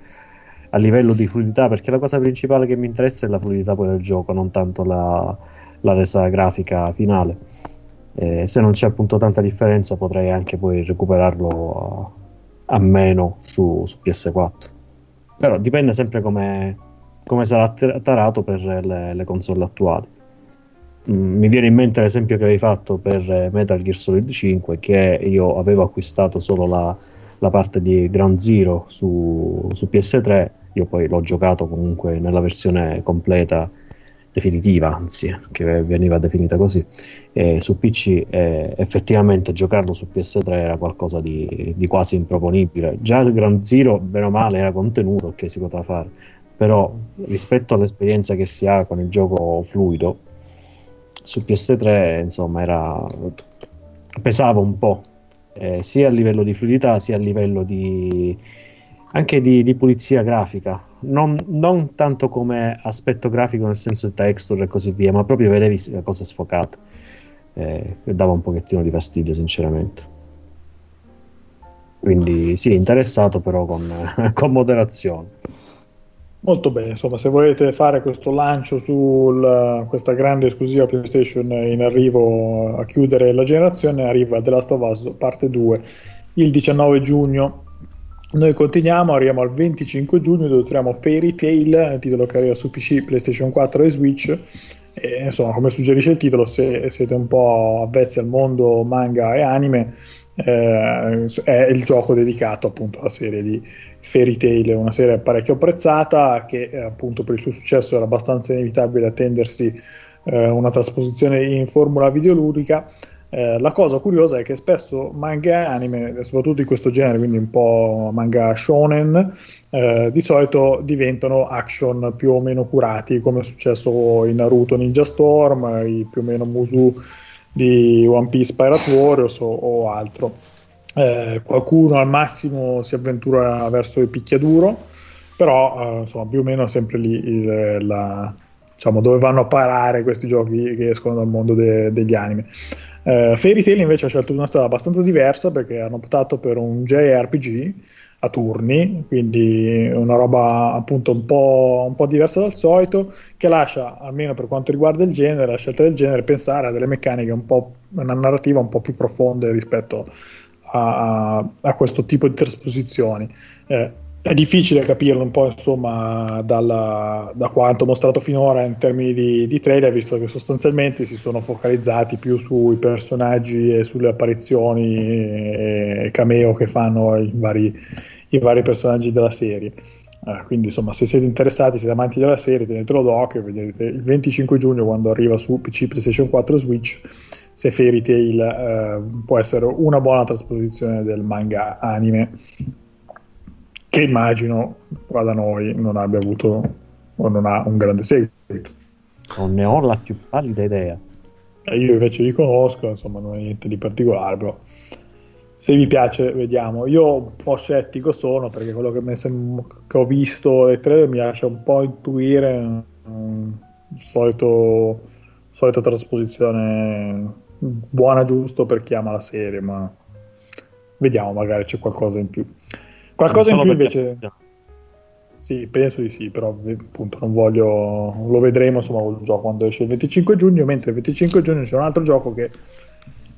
Speaker 5: a livello di fluidità, perché la cosa principale che mi interessa è la fluidità poi del gioco, non tanto la, la resa grafica finale. Eh, se non c'è appunto tanta differenza potrei anche poi recuperarlo a, a meno su, su, PS4. Però dipende sempre come, sarà tarato per le, le console attuali. Mm, mi viene in mente l'esempio che avevi fatto per Metal Gear Solid 5 che io avevo acquistato solo la, la parte di Ground Zero su, su PS3 io poi l'ho giocato comunque nella versione completa definitiva, anzi, che veniva definita così, e su PC eh, effettivamente giocarlo su PS3 era qualcosa di, di, quasi improponibile. Già il Grand Zero, bene o male, era contenuto che si poteva fare, però rispetto all'esperienza che si ha con il gioco fluido, su PS3 insomma era pesava un po', eh, sia a livello di fluidità sia a livello di anche di, di pulizia grafica, non, non, tanto come aspetto grafico nel senso di texture e così via, ma proprio vedevi la cosa sfocata. Eh, dava un pochettino di fastidio, sinceramente. Quindi sì, interessato però con, con moderazione.
Speaker 4: Molto bene, insomma, se volete fare questo lancio su questa grande esclusiva PlayStation in arrivo a chiudere la generazione, arriva The Last of Us parte 2 il 19 giugno noi continuiamo, arriviamo al 25 giugno dove troviamo Fairy Tail, titolo che arriva su PC, PlayStation 4 e Switch. E, insomma, come suggerisce il titolo, se siete un po' avvezzi al mondo manga e anime, eh, è il gioco dedicato appunto alla serie di Fairy Tail, una serie parecchio apprezzata che appunto per il suo successo era abbastanza inevitabile attendersi eh, una trasposizione in formula videoludica Eh, la cosa curiosa è che spesso manga anime, soprattutto di questo genere, quindi un po' manga shonen, eh, di solito diventano action più o meno curati, come è successo in Naruto Ninja Storm, i più o meno Musu di One Piece Pirate Warriors o, o altro. Eh, qualcuno al massimo si avventura verso il picchiaduro, però eh, insomma più o meno sempre lì il, la, diciamo, dove vanno a parare questi giochi che escono dal mondo de- degli anime. Uh, Fairy Tail invece ha scelto una strada abbastanza diversa perché hanno optato per un JRPG a turni, quindi una roba appunto un po', un po', diversa dal solito, che lascia, almeno per quanto riguarda il genere, la scelta del genere, pensare a delle meccaniche un po', una narrativa un po' più profonde rispetto a, a, questo tipo di trasposizioni. Eh, è difficile capirlo un po' insomma dalla, da quanto mostrato finora in termini di, di, trailer visto che sostanzialmente si sono focalizzati più sui personaggi e sulle apparizioni e, cameo che fanno i vari, i vari personaggi della serie. Eh, quindi insomma se siete interessati siete amanti della serie tenetelo d'occhio vedete il 25 giugno quando arriva su PC PlayStation 4 Switch se Fairy Tail eh, può essere una buona trasposizione del manga anime che immagino qua da noi non abbia avuto o non ha un grande seguito.
Speaker 5: Non ne ho la più pallida idea.
Speaker 4: Eh, io invece li conosco, insomma, non è niente di particolare, però se vi piace, vediamo. Io un po' scettico sono perché quello che, sem- che ho visto le trailer mi lascia un po' intuire um, il solito, solita trasposizione buona giusto per chi ama la serie, ma vediamo, magari c'è qualcosa in più. Qualcosa in più invece... Sì, penso di sì, però appunto non voglio... Lo vedremo insomma il gioco quando esce il 25 giugno, mentre il 25 giugno c'è un altro gioco che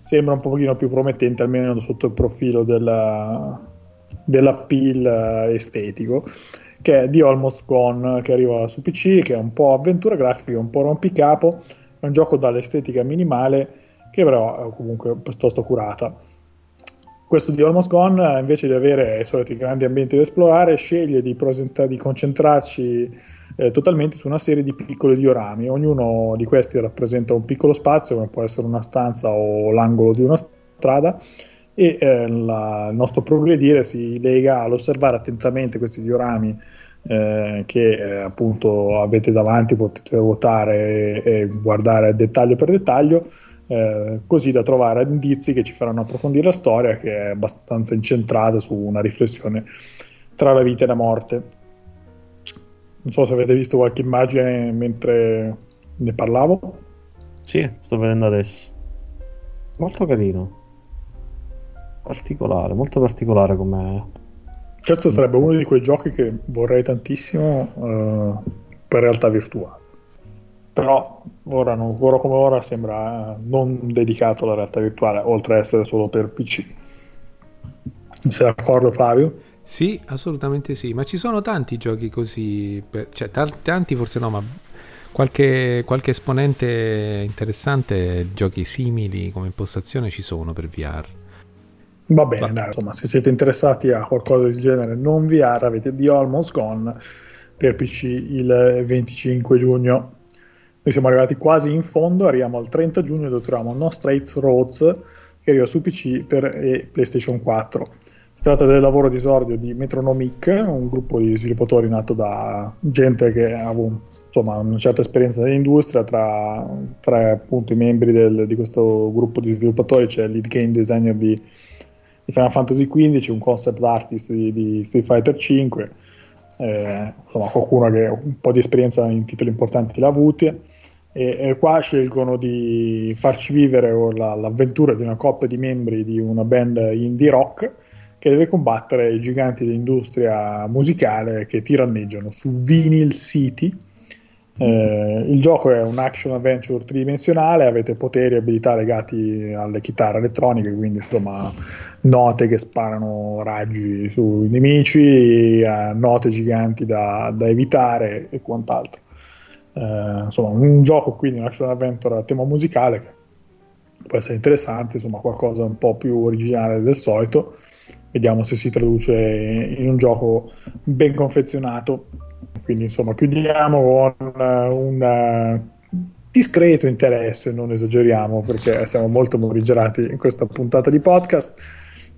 Speaker 4: sembra un pochino più promettente, almeno sotto il profilo della, dell'appeal eh, estetico, che è The Almost Gone, che arriva su PC, che è un po' avventura grafica, un po' rompicapo, è un gioco dall'estetica minimale, che però è comunque piuttosto curata questo di Almost Gone, invece di avere i soliti grandi ambienti da esplorare, sceglie di, presenta- di concentrarci eh, totalmente su una serie di piccoli diorami. Ognuno di questi rappresenta un piccolo spazio, come può essere una stanza o l'angolo di una strada, e eh, la, il nostro progredire si lega all'osservare attentamente questi diorami eh, che eh, appunto avete davanti, potete votare e, e guardare dettaglio per dettaglio eh, così da trovare indizi che ci faranno approfondire la storia che è abbastanza incentrata su una riflessione tra la vita e la morte. Non so se avete visto qualche immagine mentre ne parlavo.
Speaker 5: Sì, sto vedendo adesso. Molto carino. Particolare, molto particolare come...
Speaker 4: Questo sarebbe uno di quei giochi che vorrei tantissimo uh, per realtà virtuale però ora, non, ora come ora sembra non dedicato alla realtà virtuale, oltre ad essere solo per PC. Sei d'accordo Flavio?
Speaker 3: Sì, assolutamente sì, ma ci sono tanti giochi così, cioè tanti, tanti forse no, ma qualche, qualche, esponente interessante, giochi simili come impostazione ci sono per VR.
Speaker 4: Va bene, Va. Dai, insomma, se siete interessati a qualcosa del genere non VR, avete The Almost Gone per PC il 25 giugno. Noi siamo arrivati quasi in fondo, arriviamo al 30 giugno dove troviamo No Straight Roads che arriva su PC per, e PlayStation 4. Si tratta del lavoro di esordio di Metronomic, un gruppo di sviluppatori nato da gente che ha insomma, una certa esperienza nell'industria. Tra, tra appunto, i membri del, di questo gruppo di sviluppatori c'è il lead game designer di, di Final Fantasy XV, un concept artist di, di Street Fighter 5 eh, insomma qualcuno che un po' di esperienza in titoli importanti l'ha avuti. E, e qua scelgono di farci vivere la, l'avventura di una coppia di membri di una band indie rock che deve combattere i giganti dell'industria musicale che tiranneggiano su Vinyl City eh, il gioco è un action adventure tridimensionale, avete poteri e abilità legati alle chitarre elettroniche, quindi insomma note che sparano raggi sui nemici, eh, note giganti da, da, evitare e quant'altro. Eh, insomma, un gioco quindi un action adventure a tema musicale che può essere interessante, insomma qualcosa un po' più originale del solito. Vediamo se si traduce in un gioco ben confezionato quindi insomma chiudiamo con una, discreto interesse, non esageriamo perché siamo molto morigerati in questa puntata di podcast.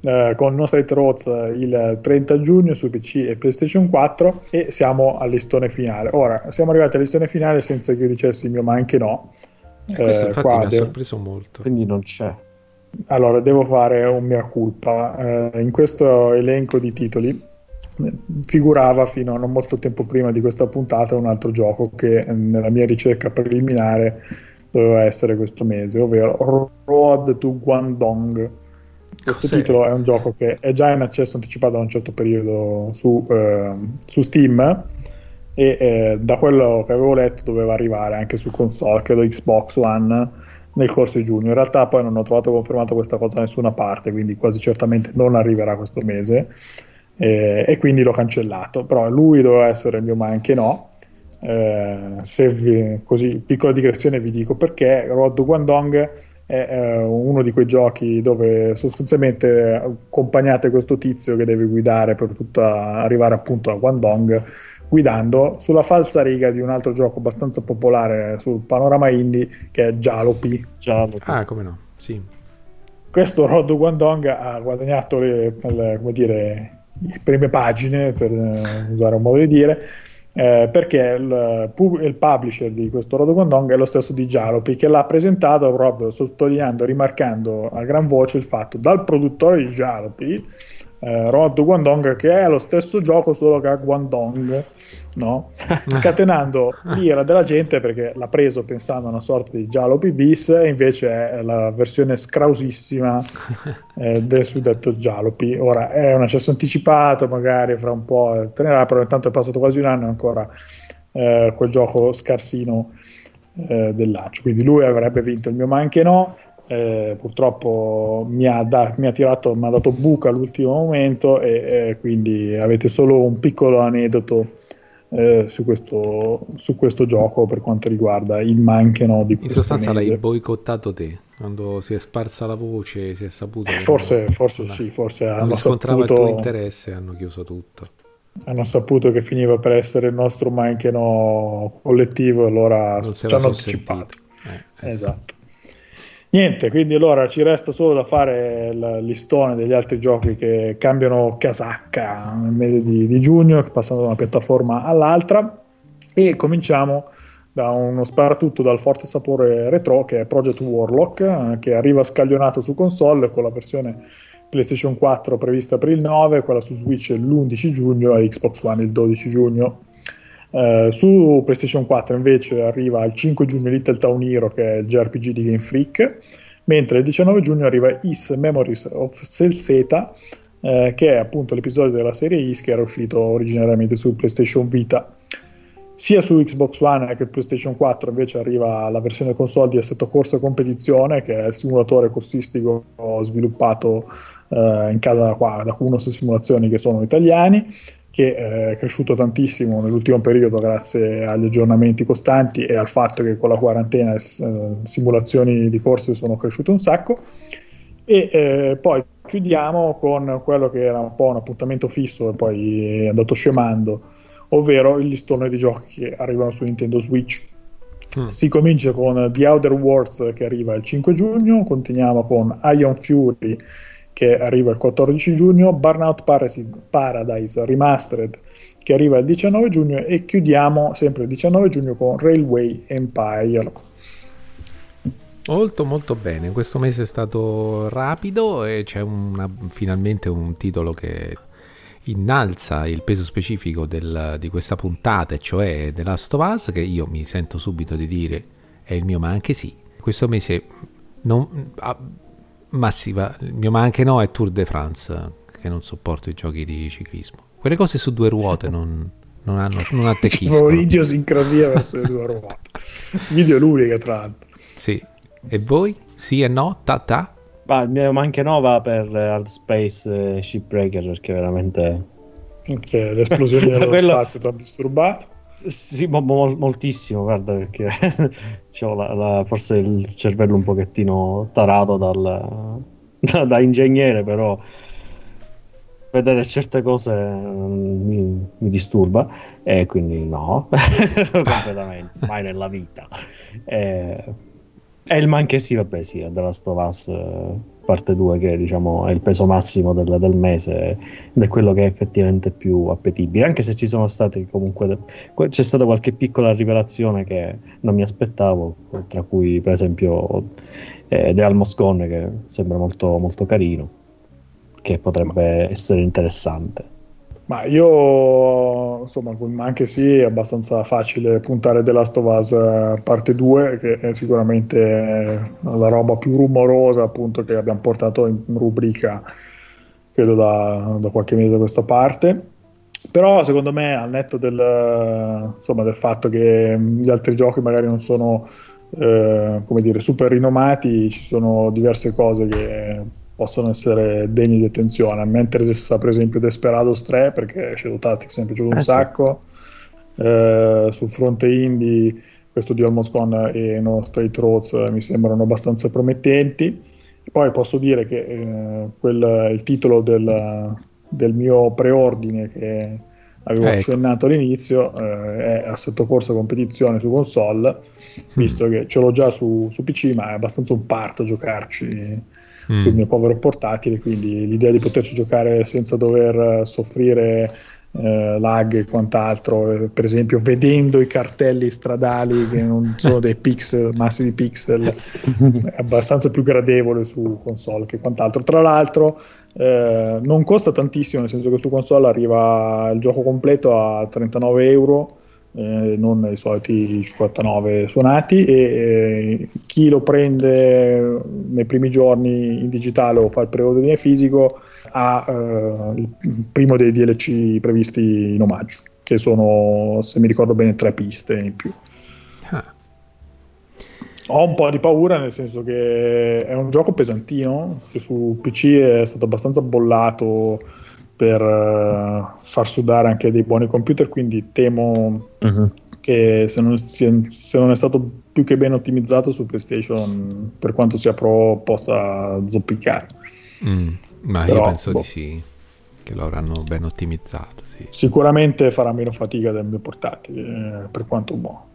Speaker 4: Uh, con No State Roads il 30 giugno su PC e PlayStation 4 e siamo al listone finale. Ora, siamo arrivati al listone finale senza che io dicessi il mio ma anche no.
Speaker 3: Eh, questo
Speaker 4: Eh,
Speaker 3: infatti
Speaker 4: qua
Speaker 3: mi ha
Speaker 4: devo-
Speaker 3: sorpreso molto.
Speaker 5: Quindi non c'è.
Speaker 4: Allora, devo fare un mia culpa. Eh, in questo elenco di titoli eh, figurava fino a non molto tempo prima di questa puntata un altro gioco che eh, nella mia ricerca preliminare doveva essere questo mese, ovvero Road to Guangdong. Questo
Speaker 3: Cos'è?
Speaker 4: titolo è un gioco che è già in accesso anticipato da un certo periodo su, eh, su Steam e eh, da quello che avevo letto doveva arrivare anche su console, credo Xbox One nel corso di giugno. In realtà poi non ho trovato confermata questa cosa da nessuna parte, quindi quasi certamente non arriverà questo mese eh, e quindi l'ho cancellato. Però lui doveva essere il mio ma anche no. Eh, se vi- così, piccola digressione vi dico perché Road to Guangdong è eh, uno di quei giochi dove sostanzialmente accompagnate questo tizio che deve guidare per tutta, arrivare appunto a Guangdong guidando sulla falsa riga di un altro gioco abbastanza popolare sul panorama indie che è Jalopy.
Speaker 5: Già lo-
Speaker 3: Ah, come no? Sì.
Speaker 4: Questo Road to Guangdong ha guadagnato le, le- come dire, prime pagine, per eh, usare un modo di dire, eh, perché il, il publisher di questo Road to Guangdong è lo stesso di Jalopy, che l'ha presentato proprio sottolineando, rimarcando a gran voce il fatto dal produttore di Jalopy, eh, Road to Guangdong, che è lo stesso gioco solo che a Guangdong, no? scatenando l'ira della gente perché l'ha preso pensando a una sorta di Jalopy bis e invece è la versione scrausissima eh, del suddetto Jalopy ora è un accesso anticipato magari fra un po' tenerà però intanto è passato quasi un anno e ancora eh, quel gioco scarsino eh, del lancio. Quindi lui avrebbe vinto il mio ma anche no eh, purtroppo mi ha, da- mi ha tirato mi ha dato buca all'ultimo momento e eh, quindi avete solo un piccolo aneddoto eh, su, questo, su questo gioco per quanto riguarda il mancheno di
Speaker 3: In
Speaker 4: questo
Speaker 3: sostanza
Speaker 4: mese.
Speaker 3: l'hai boicottato te, quando si è sparsa la voce, si è saputo. che
Speaker 4: Forse, forse sì, forse
Speaker 3: Non
Speaker 4: hanno
Speaker 3: riscontrava il tuo
Speaker 4: saputo,
Speaker 3: interesse e hanno chiuso tutto.
Speaker 4: hanno saputo che finiva per essere il nostro mancheno collettivo e allora ci hanno anticipato.
Speaker 3: Eh, eh sì.
Speaker 4: Esatto. Niente, quindi allora ci resta solo da fare il listone degli altri giochi che cambiano casacca nel mese di, di giugno, passando da una piattaforma all'altra. E cominciamo da uno sparatutto dal forte sapore retro che è Project Warlock, eh, che arriva scaglionato su console con la versione PlayStation 4 prevista per il 9, quella su Switch l'11 giugno e Xbox One il 12 giugno. Eh, su PlayStation 4 invece arriva il 5 giugno Little Town Hero che è il JRPG di Game Freak, mentre il 19 giugno arriva Is Memories of Celzeta, eh, che è appunto l'episodio della serie Is che era uscito originariamente su PlayStation Vita. Sia su Xbox One che PlayStation 4 invece arriva la versione console di Assetto Corsa Competizione, che è il simulatore corsistico sviluppato eh, in casa qua da Kunos Simulazioni che sono italiani che eh, è cresciuto tantissimo nell'ultimo periodo grazie agli aggiornamenti costanti e al fatto che con la quarantena eh, simulazioni di corse sono cresciute un sacco. E eh, poi chiudiamo con quello che era un po' un appuntamento fisso e poi è andato scemando, ovvero il listone di giochi che arrivano su Nintendo Switch.
Speaker 3: Mm.
Speaker 4: Si comincia con The Outer Worlds che arriva il 5 giugno, continuiamo con Ion Fury che arriva il 14 giugno, Burnout Paradise, Remastered che arriva il 19 giugno e chiudiamo sempre il 19 giugno con Railway Empire.
Speaker 3: Molto molto bene, questo mese è stato rapido e c'è una- finalmente un titolo che innalza il peso specifico del- di questa puntata, cioè The Last of Us, che io mi sento subito di dire è il mio ma anche sì. Questo mese non, ah, massiva, il mio ma anche no è Tour de France, che non sopporto i giochi di ciclismo. Quelle cose su due ruote non, non, hanno, non attecchiscono.
Speaker 4: Un'idiosincrasia verso le due ruote. Video l'unica tra l'altro.
Speaker 3: Sì. E voi? Sì e no? Ta ta?
Speaker 5: Ma il mio manche no va per Hard Space eh, Shipbreaker perché veramente
Speaker 4: Che l'esplosione dello
Speaker 5: Quello-
Speaker 4: spazio ti ha disturbato.
Speaker 5: Sì, mo- mo- moltissimo, guarda perché c'ho la- la- forse il cervello un pochettino tarato dal, da, da ingegnere, però vedere certe cose mm, mi, mi disturba e quindi no, completamente, mai nella vita. E, e il man che sì, vabbè sì, è della Stovas parte 2 che diciamo è il peso massimo del, del, mese ed è quello che è effettivamente più appetibile. Anche se ci sono state comunque c'è stata qualche piccola rivelazione che non mi aspettavo tra cui per esempio eh, The Almost Gone che sembra molto, molto carino che potrebbe essere interessante
Speaker 4: ma io, insomma, anche sì, è abbastanza facile puntare The Last of Us eh, parte 2, che è sicuramente la roba più rumorosa appunto che abbiamo portato in rubrica, credo da, da qualche mese a questa parte. Però secondo me, al netto del, insomma, del fatto che gli altri giochi magari non sono eh, come dire, super rinomati, ci sono diverse cose che possono essere degni di attenzione. Mentre se sa per esempio Desperados 3, perché Shadow Tactics è piaciuto eh, un sì. sacco, eh, sul fronte indie questo di Almost Gone e No Straight Roads mi sembrano abbastanza promettenti. Poi posso dire che eh, quel, il titolo del, del, mio preordine che avevo ecco. accennato all'inizio eh, è a sottocorso competizione su console, mm. visto che ce l'ho già su, su PC, ma è abbastanza un parto giocarci mm. sul mio povero portatile, quindi l'idea di poterci giocare senza dover soffrire eh, lag e quant'altro, eh, per esempio vedendo i cartelli stradali che non sono dei pixel, massi di pixel, è abbastanza più gradevole su console che quant'altro. Tra l'altro eh, non costa tantissimo, nel senso che su console arriva il gioco completo a 39 euro eh, non i soliti 59 suonati e eh, chi lo prende nei primi giorni in digitale o fa il preordine fisico ha eh, il primo dei DLC previsti in omaggio che sono se mi ricordo bene tre piste in più ah. ho un po' di paura nel senso che è un gioco pesantino che su PC è stato abbastanza bollato per uh, far sudare anche dei buoni computer, quindi temo uh-huh. che se non, se non, è stato più che ben ottimizzato su PlayStation, per quanto sia pro, possa zoppicare.
Speaker 3: Mm, ma Però, io penso boh. di sì, che lo avranno ben ottimizzato. Sì.
Speaker 4: Sicuramente farà meno fatica del mio portatile, eh, per quanto buono.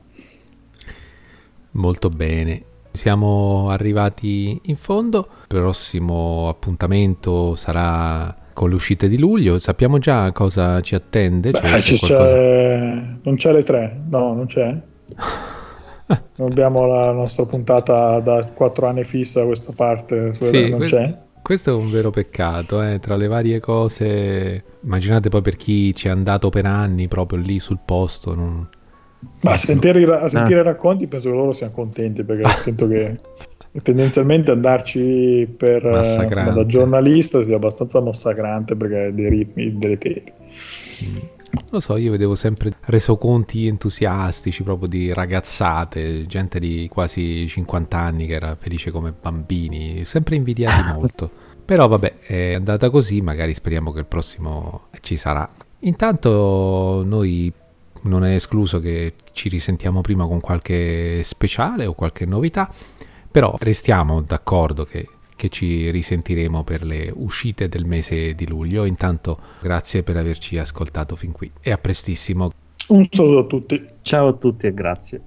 Speaker 3: Molto bene. Siamo arrivati in fondo. Il prossimo appuntamento sarà con le uscite di luglio. Sappiamo già cosa ci attende?
Speaker 4: Beh, c'è c'è... Non c'è le tre, no, non c'è. non abbiamo la nostra puntata da quattro anni fissa da questa parte, sì, non que- c'è.
Speaker 3: Questo è un vero peccato, eh? tra le varie cose. Immaginate poi per chi ci è andato per anni proprio lì sul posto. Non...
Speaker 4: Ma a sentire, a sentire ah. i racconti penso che loro siano contenti perché sento che tendenzialmente andarci per, eh, da giornalista sia abbastanza massacrante perché dei ritmi deleteri.
Speaker 3: Mm. Lo so, io vedevo sempre resoconti entusiastici proprio di ragazzate, gente di quasi 50 anni che era felice come bambini, sempre invidiati molto. Però vabbè, è andata così, magari speriamo che il prossimo ci sarà. Intanto noi non è escluso che ci risentiamo prima con qualche speciale o qualche novità. Però restiamo d'accordo che, che ci risentiremo per le uscite del mese di luglio. Intanto grazie per averci ascoltato fin qui e a prestissimo.
Speaker 4: Un saluto a tutti.
Speaker 5: Ciao a tutti e grazie.